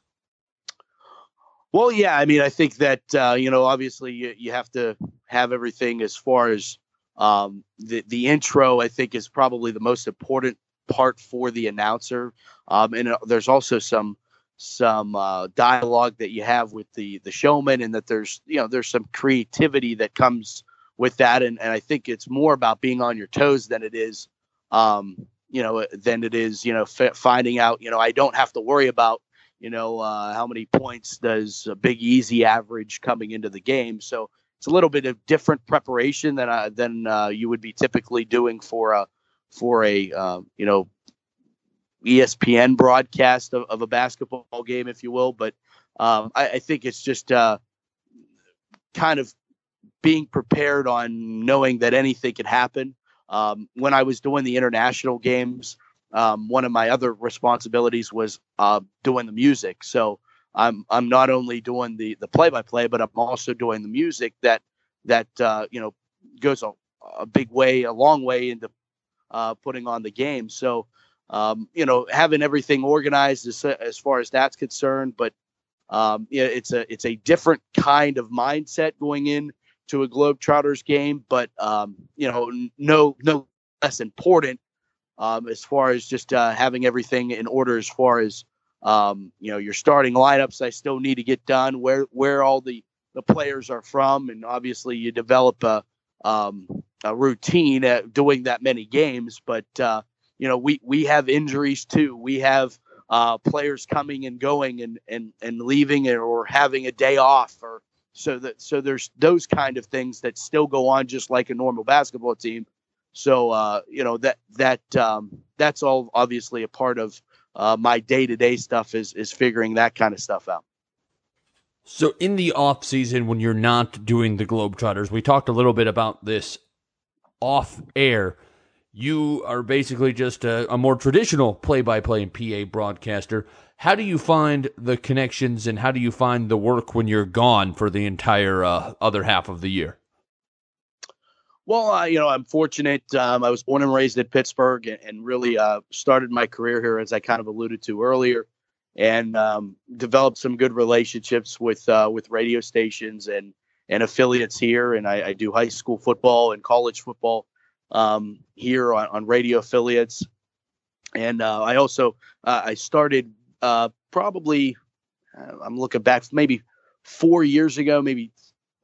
Well, yeah, I mean, I think that uh, you know, obviously, you, you have to have everything as far as um, the the intro. I think is probably the most important part for the announcer, um, and uh, there's also some some uh, dialogue that you have with the the showman, and that there's you know there's some creativity that comes with that, and and I think it's more about being on your toes than it is um, you know, than it is, you know, f- finding out, you know, I don't have to worry about, you know, uh, how many points does a Big Easy average coming into the game. So it's a little bit of different preparation than uh, than uh, you would be typically doing for a for a uh, you know ESPN broadcast of, of, a basketball game, if you will. But um, I, I, think it's just uh, kind of being prepared on knowing that anything could happen. Um, when I was doing the international games, um, one of my other responsibilities was uh, doing the music. So I'm I'm not only doing the the play by play, but I'm also doing the music that that uh, you know goes a, a big way, a long way into uh, putting on the game. So um, you know, having everything organized as, as far as that's concerned, but um, yeah, it's a it's a different kind of mindset going in to a Globetrotters game, but um, you know, no no less important um, as far as just uh, having everything in order as far as um, you know your starting lineups. I still need to get done where where all the the players are from, and obviously you develop a um, a routine at doing that many games. But uh, you know we we have injuries too. We have uh, players coming and going and and and leaving or having a day off or so that so there's those kind of things that still go on just like a normal basketball team so uh, you know that that um, that's all obviously a part of uh, my day to day stuff is is figuring that kind of stuff out. So in the off season, when you're not doing the Globetrotters, we talked a little bit about this off air. You are basically just a, a more traditional play by play and PA broadcaster. How do you find the connections and how do you find the work when you're gone for the entire uh, other half of the year? Well, uh, you know, I'm fortunate. Um, I was born and raised at Pittsburgh and, and really uh, started my career here, as I kind of alluded to earlier, and um, developed some good relationships with uh, with radio stations and and affiliates here. And I, I do high school football and college football um, here on, on, radio affiliates. And uh, I also uh, I started uh, probably I'm looking back maybe four years ago, maybe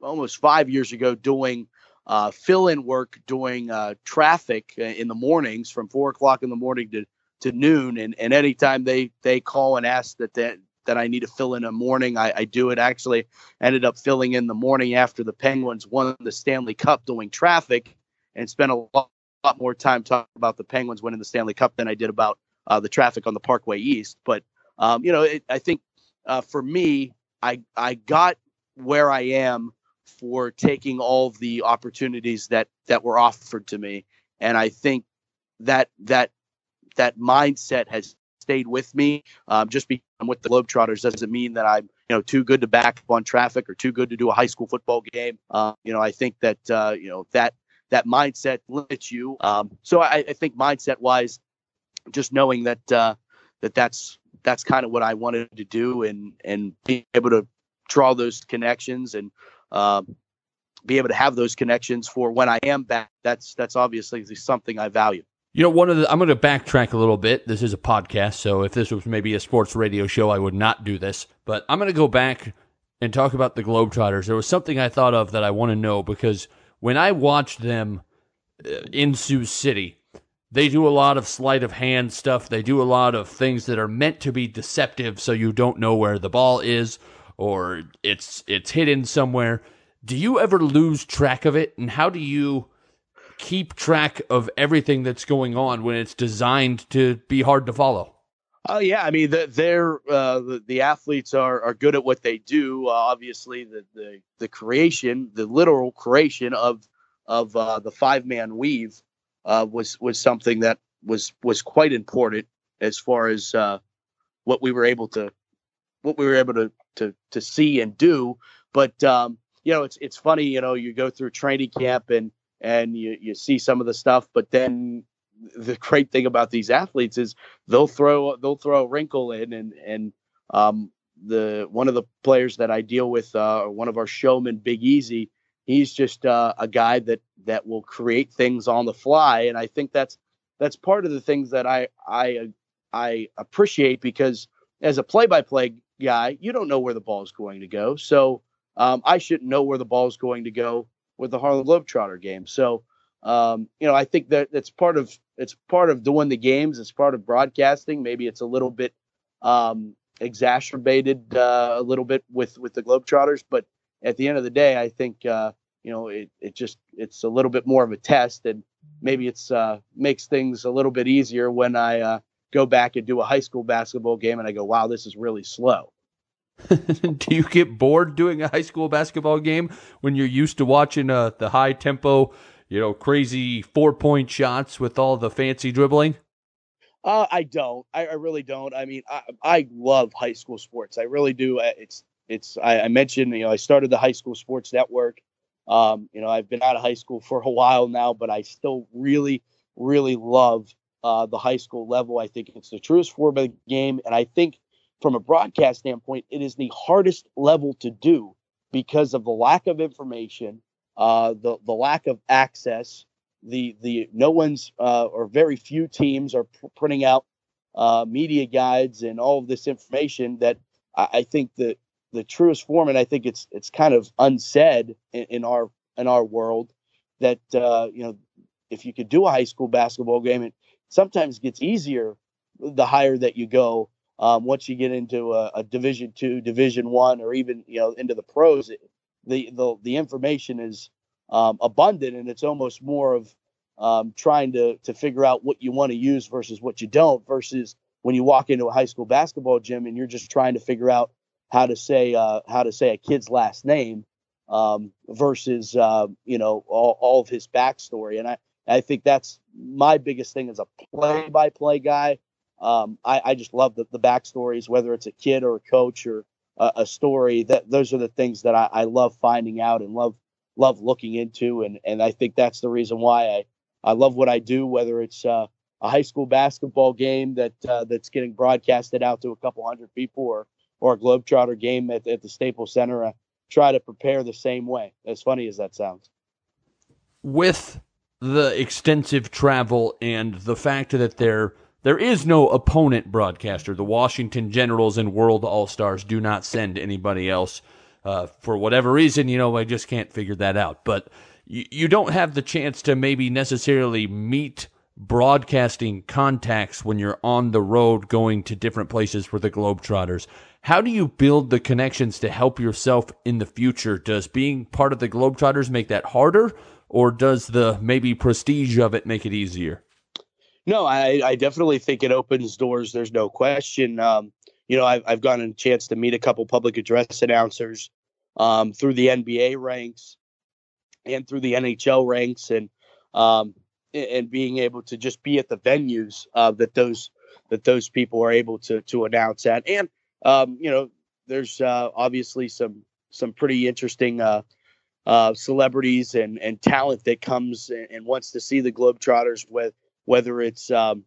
almost five years ago, doing uh, fill in work doing uh, traffic uh, in the mornings from four o'clock in the morning to, to noon. And, and anytime they, they call and ask that, that, that I need to fill in a morning, I, I do it. Actually, ended up filling in the morning after the Penguins won the Stanley Cup doing traffic and spent a lot, lot more time talking about the Penguins winning the Stanley Cup than I did about uh, the traffic on the Parkway East. But, um, you know, it, I think uh, for me, I, I got where I am for taking all the opportunities that that were offered to me. And i think that that that mindset has stayed with me. Um, just because i'm with the globetrotters doesn't mean that i'm you know too good to back up on traffic or too good to do a high school football game. Uh, you know i think that uh, you know that that mindset limits you. Um, so I, I, think mindset wise just knowing that uh, that that's that's kind of what i wanted to do and and being able to draw those connections and um, be able to have those connections for when I am back. That's that's obviously something I value. You know, one of the I'm going to backtrack a little bit. This is a podcast, so if this was maybe a sports radio show, I would not do this. But I'm going to go back and talk about the Globetrotters. There was something I thought of that I want to know because when I watched them uh, in Sioux City, they do a lot of sleight of hand stuff. They do a lot of things that are meant to be deceptive, so you don't know where the ball is or it's it's hidden somewhere. Do you ever lose track of it, and how do you keep track of everything that's going on when it's designed to be hard to follow? Oh yeah, I mean the, they're uh, the, the athletes are, are good at what they do. Uh, obviously, the, the the creation, the literal creation of of uh, the five man weave uh, was was something that was was quite important as far as uh, what we were able to what we were able to to to see and do. But um, you know, it's it's funny. You know, you go through training camp and and you you see some of the stuff, but then the great thing about these athletes is they'll throw they'll throw a wrinkle in and and um, the one of the players that I deal with, uh, one of our showmen, Big Easy, he's just uh, a guy that that will create things on the fly, and I think that's that's part of the things that I I I appreciate because as a play-by-play guy, you don't know where the ball is going to go. So um, I shouldn't know where the ball is going to go with the Harlem Globetrotter game. So um, you know, I think that it's part of it's part of doing the games. It's part of broadcasting. Maybe it's a little bit um, exacerbated uh, a little bit with with the Globetrotters, but at the end of the day, I think uh, you know it it just it's a little bit more of a test, and maybe it's uh, makes things a little bit easier when I uh, go back and do a high school basketball game and I go, wow, this is really slow. do you get bored doing a high school basketball game when you're used to watching uh, the high tempo, you know, crazy four point shots with all the fancy dribbling? Uh, I don't. I, I, really don't. I mean, I, I love high school sports. I really do. It's it's. I, I mentioned, you know, I started the high school sports network. Um, you know, I've been out of high school for a while now, but I still really, really love uh, the high school level. I think it's the truest form of the game, and I think from a broadcast standpoint, it is the hardest level to do because of the lack of information, uh, the the lack of access, the the no one's uh, or very few teams are p- putting out uh, media guides and all of this information that I, I think that the truest form, and I think it's it's kind of unsaid in, in our in our world that uh, you know if you could do a high school basketball game, it sometimes gets easier the higher that you go. Um, once you get into a, a Division two, Division one, or even you know into the pros, it, the the the information is um, abundant, and it's almost more of um, trying to to figure out what you want to use versus what you don't. Versus when you walk into a high school basketball gym and you're just trying to figure out how to say uh, how to say a kid's last name um, versus uh, you know all, all of his backstory. And I I think that's my biggest thing as a play-by-play guy. Um, I, I just love the, the backstories, whether it's a kid or a coach or a, a story. That those are the things that I, I love finding out and love love looking into, and and I think that's the reason why I I love what I do, whether it's uh, a high school basketball game that uh, that's getting broadcasted out to a couple hundred people, or or a Globetrotter game at, at the Staples Center. I try to prepare the same way. As funny as that sounds. With the extensive travel and the fact that there there is no opponent broadcaster, the Washington Generals and World All Stars do not send anybody else. Uh, for whatever reason, you know, I just can't figure that out. But you, you don't have the chance to maybe necessarily meet broadcasting contacts when you're on the road going to different places for the Globetrotters. How do you build the connections to help yourself in the future? Does being part of the Globetrotters make that harder, or does the maybe prestige of it make it easier? No, I, I definitely think it opens doors. There's no question. Um, you know, I've, I've gotten a chance to meet a couple public address announcers um, through the NBA ranks and through the NHL ranks, and um, and being able to just be at the venues uh, that those that those people are able to to announce at, and um, you know, there's uh, obviously some some pretty interesting uh, uh, celebrities and and talent that comes and, wants to see the Globetrotters with whether it's um,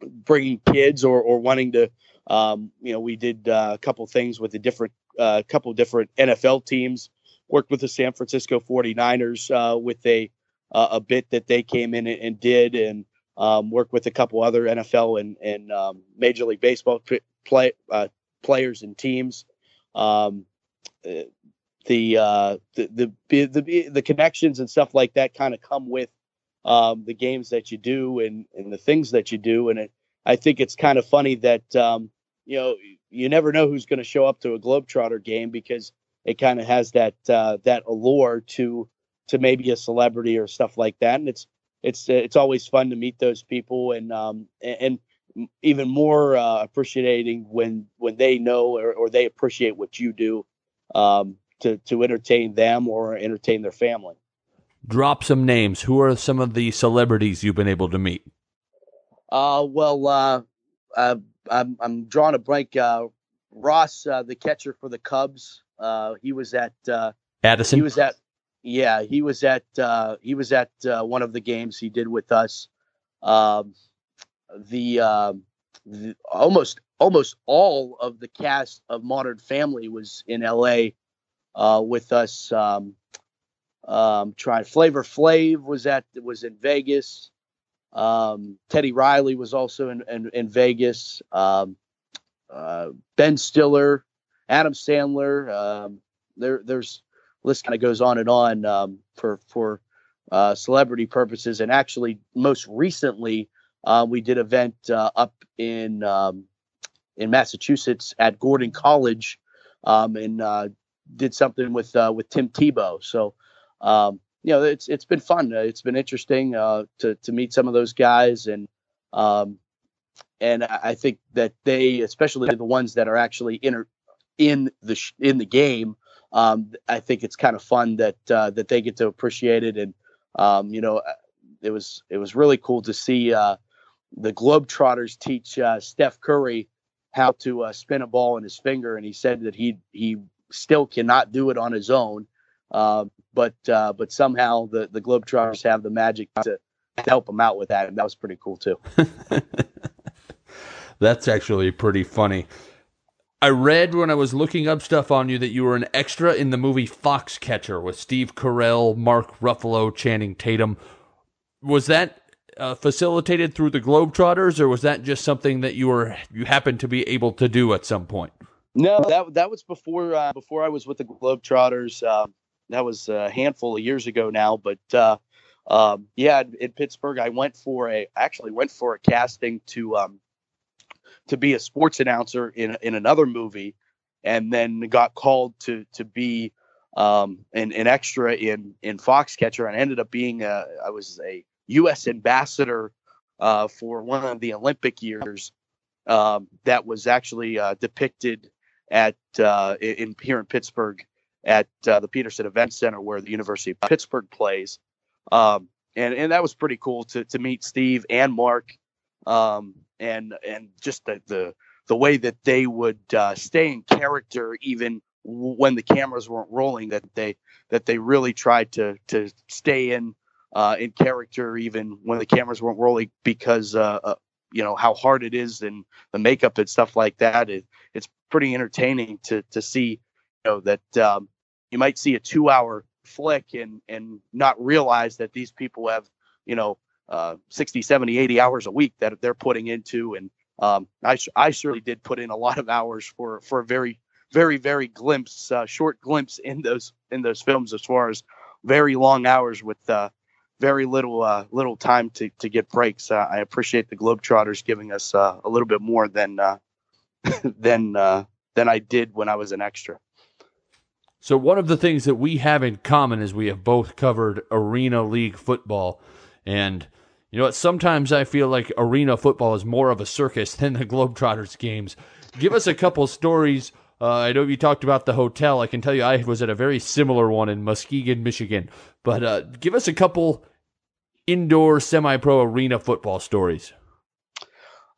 bringing kids or or wanting to. Um, you know, we did uh, a couple things with a different uh, couple different NFL teams worked with the San Francisco 49ers uh, with a uh, a bit that they came in and, did, and um, worked with a couple other NFL and and um, Major League Baseball play uh, players and teams. Um, uh, the, uh, the, the the the connections and stuff like that kind of come with um, the games that you do and and the things that you do, and it, I think it's kind of funny that um, you know you never know who's going to show up to a Globetrotter game because it kind of has that uh, that allure to to maybe a celebrity or stuff like that. And it's it's it's always fun to meet those people and um and even more uh, appreciating when when they know or, or they appreciate what you do um to to entertain them or entertain their family. Drop some names. Who are some of the celebrities you've been able to meet? Uh, well, uh, uh I'm I'm drawing a blank. Uh, Ross, uh, the catcher for the Cubs, uh, he was at uh, Addison. He was at yeah, he was at uh, he was at uh, one of the games he did with us. Um, the, uh, the, almost almost all of the cast of Modern Family was in L.A. Uh, with us. Um, um, trying Flavor Flav was at was in Vegas. Um, Teddy Riley was also in in, in Vegas. Um, uh, ben Stiller, Adam Sandler. Um, there, there's list kind of goes on and on um, for for uh, celebrity purposes. And actually, most recently, uh, we did event uh, up in um, in Massachusetts at Gordon College, um, and uh, did something with uh, with Tim Tebow. So. Um, you know, it's it's been fun. It's been interesting to to meet some of those guys, and um, and I think that they, especially the ones that are actually in in the sh- in the game, um, I think it's kind of fun that uh, that they get to appreciate it, and um, you know, uh, it was it was really cool to see uh, the Globetrotters teach uh, Steph Curry how to uh, spin a ball in his finger, and he said that he he still cannot do it on his own, uh, but but somehow the the Globetrotters have the magic to, to help him out with that, and that was pretty cool too. That's actually pretty funny. I read when I was looking up stuff on you that you were an extra in the movie Foxcatcher with Steve Carell, Mark Ruffalo, Channing Tatum. Was that uh, facilitated through the Globetrotters, or was that just something that you were you happened to be able to do at some point? No, that that was before uh, before I was with the Globetrotters. Uh, that was a handful of years ago now, but uh, um, yeah, in Pittsburgh, I went for a actually went for a casting to um, to be a sports announcer in in another movie, and then got called to to be um, an, an extra in in Foxcatcher, and ended up being a I was a U.S. ambassador uh, for one of the Olympic years um, that was actually uh, depicted at uh, in here in Pittsburgh at uh, the Petersen Event Center where the University of Pittsburgh plays. Um, and and that was pretty cool to to meet Steve and Mark um, and and just the the, the way that they would uh, stay in character even when the cameras weren't rolling that they that they really tried to to stay in uh, in character even when the cameras weren't rolling because uh, uh, you know how hard it is and the makeup and stuff like that it, it's pretty entertaining to to see you know that um, you might see a two hour flick and and not realize that these people have you know uh, 60, 70, 80 hours a week that they're putting into. And um, I, I certainly did put in a lot of hours for, for a very, very, very glimpse, uh, short glimpse in those, in those films, as far as very long hours with, uh, very little, uh, little time to, to get breaks. Uh, I appreciate the Globetrotters giving us uh, a little bit more than, uh, than, uh, than I did when I was an extra. So one of the things that we have in common is we have both covered arena league football and you know what? Sometimes I feel like arena football is more of a circus than the Globetrotters games. Give us a couple stories. Uh, I know you talked about the hotel. I can tell you I was at a very similar one in Muskegon, Michigan. But give us a couple indoor semi-pro arena football stories.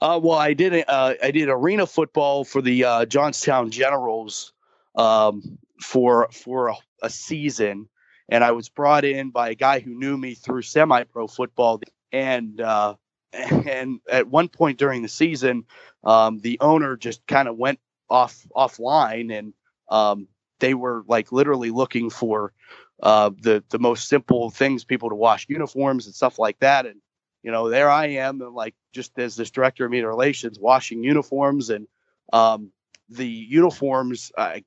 Uh, well, I did uh, I did arena football for the uh, Johnstown Generals um, for for a, a, season, and I was brought in by a guy who knew me through semi-pro football. And uh, and at one point during the season, um, the owner just kind of went off offline, and um, they were like literally looking for uh, the the most simple things, people to wash uniforms and stuff like that, and you know there I am, and like just as this director of media relations, washing uniforms, and um, the uniforms. Uh,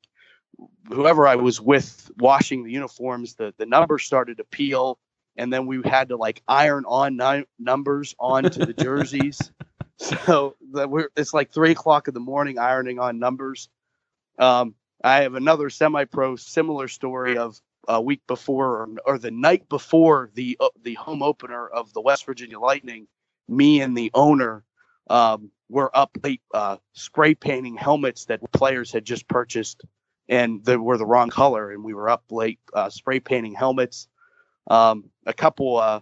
whoever I was with washing the uniforms, the the numbers started to peel and then we had to like iron on ni- numbers onto the jerseys. so that we're it's like three o'clock in the morning ironing on numbers. Um, I have another semi-pro similar story of a week before or, or the night before the uh, the home opener of the West Virginia Lightning. Me and the owner um, were up late uh, spray painting helmets that players had just purchased, and they were the wrong color, and we were up late uh, spray painting helmets um, a couple uh,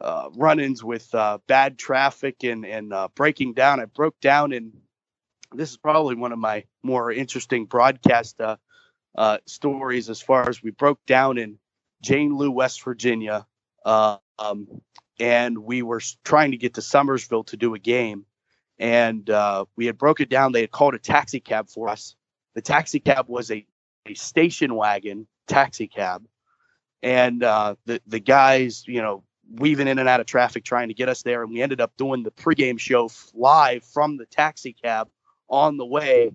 uh, run-ins with uh, bad traffic and and uh, breaking down. I broke down, and this is probably one of my more interesting broadcast uh, uh, stories as far as we broke down in Jane Lew, West Virginia, um, and we were trying to get to Summersville to do a game, and we had broken down. They had called a taxi cab for us. The taxi cab was a, a station wagon taxi cab and uh, the the guys, you know, weaving in and out of traffic trying to get us there, and we ended up doing the pregame show live from the taxi cab on the way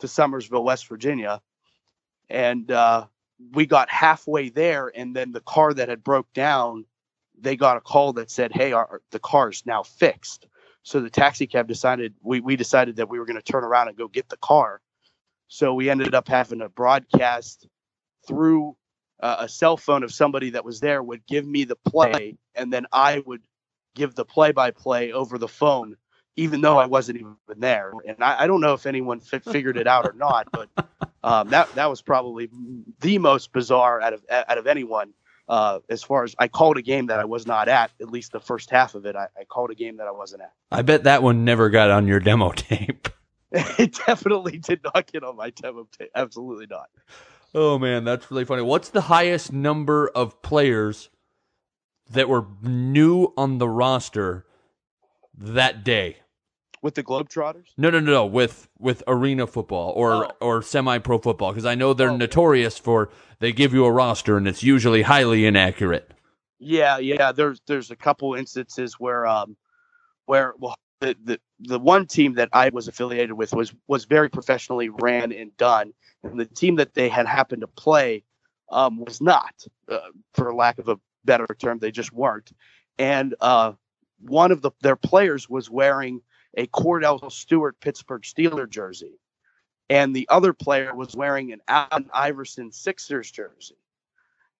to Summersville, West Virginia, and uh, we got halfway there, and then the car that had broke down, they got a call that said, "Hey, our the car's now fixed." So the taxi cab decided we we decided that we were going to turn around and go get the car. So we ended up having a broadcast through uh, a cell phone of somebody that was there would give me the play, and then I would give the play by play over the phone even though I wasn't even there. And I, I don't know if anyone fi- figured it out or not, but um, that that was probably the most bizarre out of out of anyone. Uh, as far as I called a game that I was not at, at least the first half of it, I, I called a game that I wasn't at. I bet that one never got on your demo tape. it definitely did not get on my demo tape. Absolutely not. Oh man, that's really funny. What's the highest number of players that were new on the roster that day? With the Globetrotters? No, no, no, no. With with arena football or Oh. or semi pro football because I know they're Oh. notorious for they give you a roster and it's usually highly inaccurate. Yeah, yeah. There's there's a couple instances where um where well the, the the one team that I was affiliated with was was very professionally ran and done, and the team that they had happened to play um, was not, uh, for lack of a better term, they just weren't. And uh, one of the their players was wearing a Cordell Stewart Pittsburgh Steeler jersey, and the other player was wearing an Allen Iverson Sixers jersey,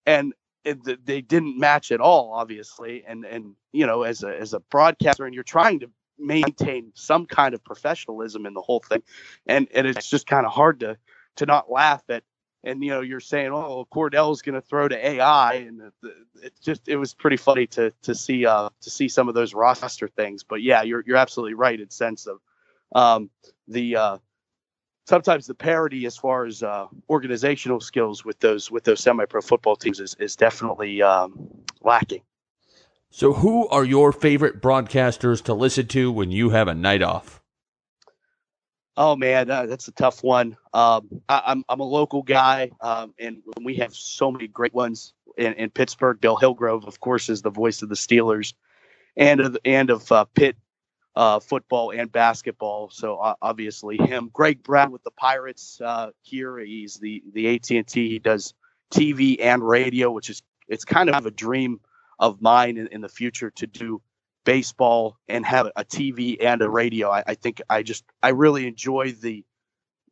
and it, they didn't match at all, obviously. And and you know, as a as a broadcaster, and you're trying to maintain some kind of professionalism in the whole thing, and and it's just kind of hard to to not laugh at. And you know, you're saying, "Oh, Cordell's going to throw to AI," and the, the, it just it was pretty funny to to see uh to see some of those roster things. But yeah, you're you're absolutely right in sense of um the uh sometimes the parity as far as uh, organizational skills with those with those semi-pro football teams is, is definitely um, lacking. So, who are your favorite broadcasters to listen to when you have a night off? Oh man, that's a tough one. Um, I, I'm I'm a local guy, um, and we have so many great ones in, in Pittsburgh. Bill Hillgrove, of course, is the voice of the Steelers, and of and of uh, Pitt uh, football and basketball. So uh, obviously him. Greg Brown with the Pirates uh, here. He's the the AT and T. He does TV and radio, which is it's kind of a dream of mine in, in the future to do baseball and have a TV and a radio. I, I think I just I really enjoy the,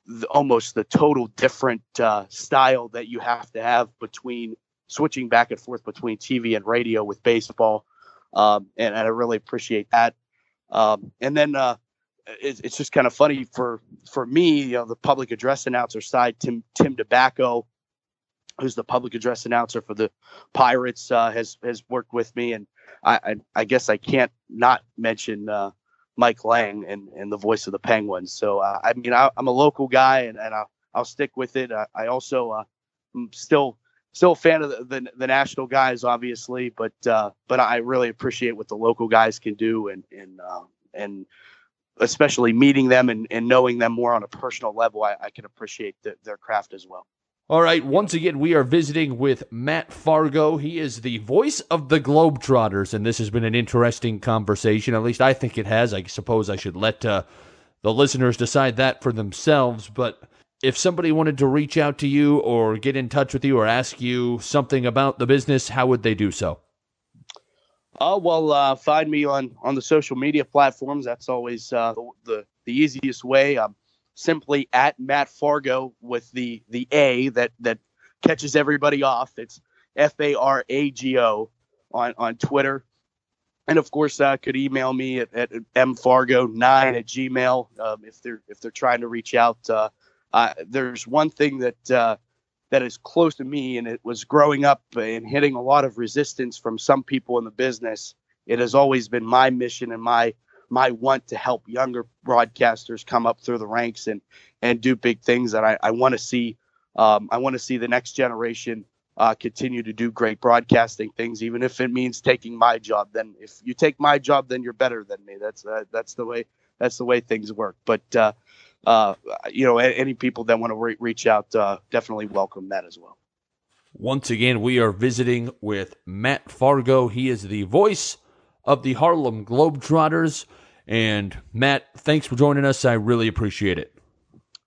the almost the total different uh, style that you have to have between switching back and forth between TV and radio with baseball, um, and, and I really appreciate that. Um, and then uh, it, it's just kind of funny for for me, you know, the public address announcer side, Tim Tim DeBacco, who's the public address announcer for the Pirates, uh, has has worked with me, and I I, I guess I can't not mention uh, Mike Lange and, and the voice of the Penguins. So uh, I mean, I, I'm a local guy, and, and I'll I'll stick with it. I, I also uh, am still still a fan of the, the, the national guys, obviously, but uh, but I really appreciate what the local guys can do, and and uh, and especially meeting them and, and knowing them more on a personal level, I, I can appreciate the, their craft as well. All right, once again, we are visiting with Matt Farago. He is the voice of the Globetrotters, and this has been an interesting conversation. At least I think it has. I suppose I should let uh, the listeners decide that for themselves. But if somebody wanted to reach out to you or get in touch with you or ask you something about the business, how would they do so? Oh well, uh, find me on on the social media platforms. That's always uh, the, the easiest way. Um, simply at Matt Farago with the the A that that catches everybody off. It's F A R A G O on on Twitter, and of course, uh, could email me at, at mfarago9 at gmail um, if they're if they're trying to reach out. Uh, uh, there's one thing that uh, that is close to me, and it was growing up and hitting a lot of resistance from some people in the business. It has always been my mission and my my want to help younger broadcasters come up through the ranks and and do big things. And I, I want to see um, I want to see the next generation uh, continue to do great broadcasting things, even if it means taking my job. Then if you take my job, then you're better than me. That's uh, that's the way that's the way things work. But uh, uh, you know, any people that want to re- reach out, uh, definitely welcome that as well. Once again, we are visiting with Matt Farago. He is the voice of the Harlem Globetrotters. And Matt, thanks for joining us. I really appreciate it.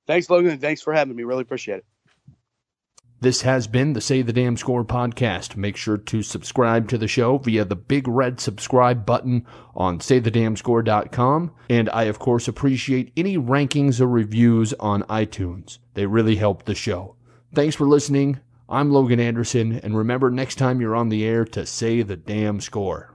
Thanks, Logan. Thanks for having me. Really appreciate it. This has been the Say the Damn Score podcast. Make sure to subscribe to the show via the big red subscribe button on saythedamnscore.com. And I, of course, appreciate any rankings or reviews on iTunes. They really help the show. Thanks for listening. I'm Logan Anderson. And remember, next time you're on the air to say the damn score.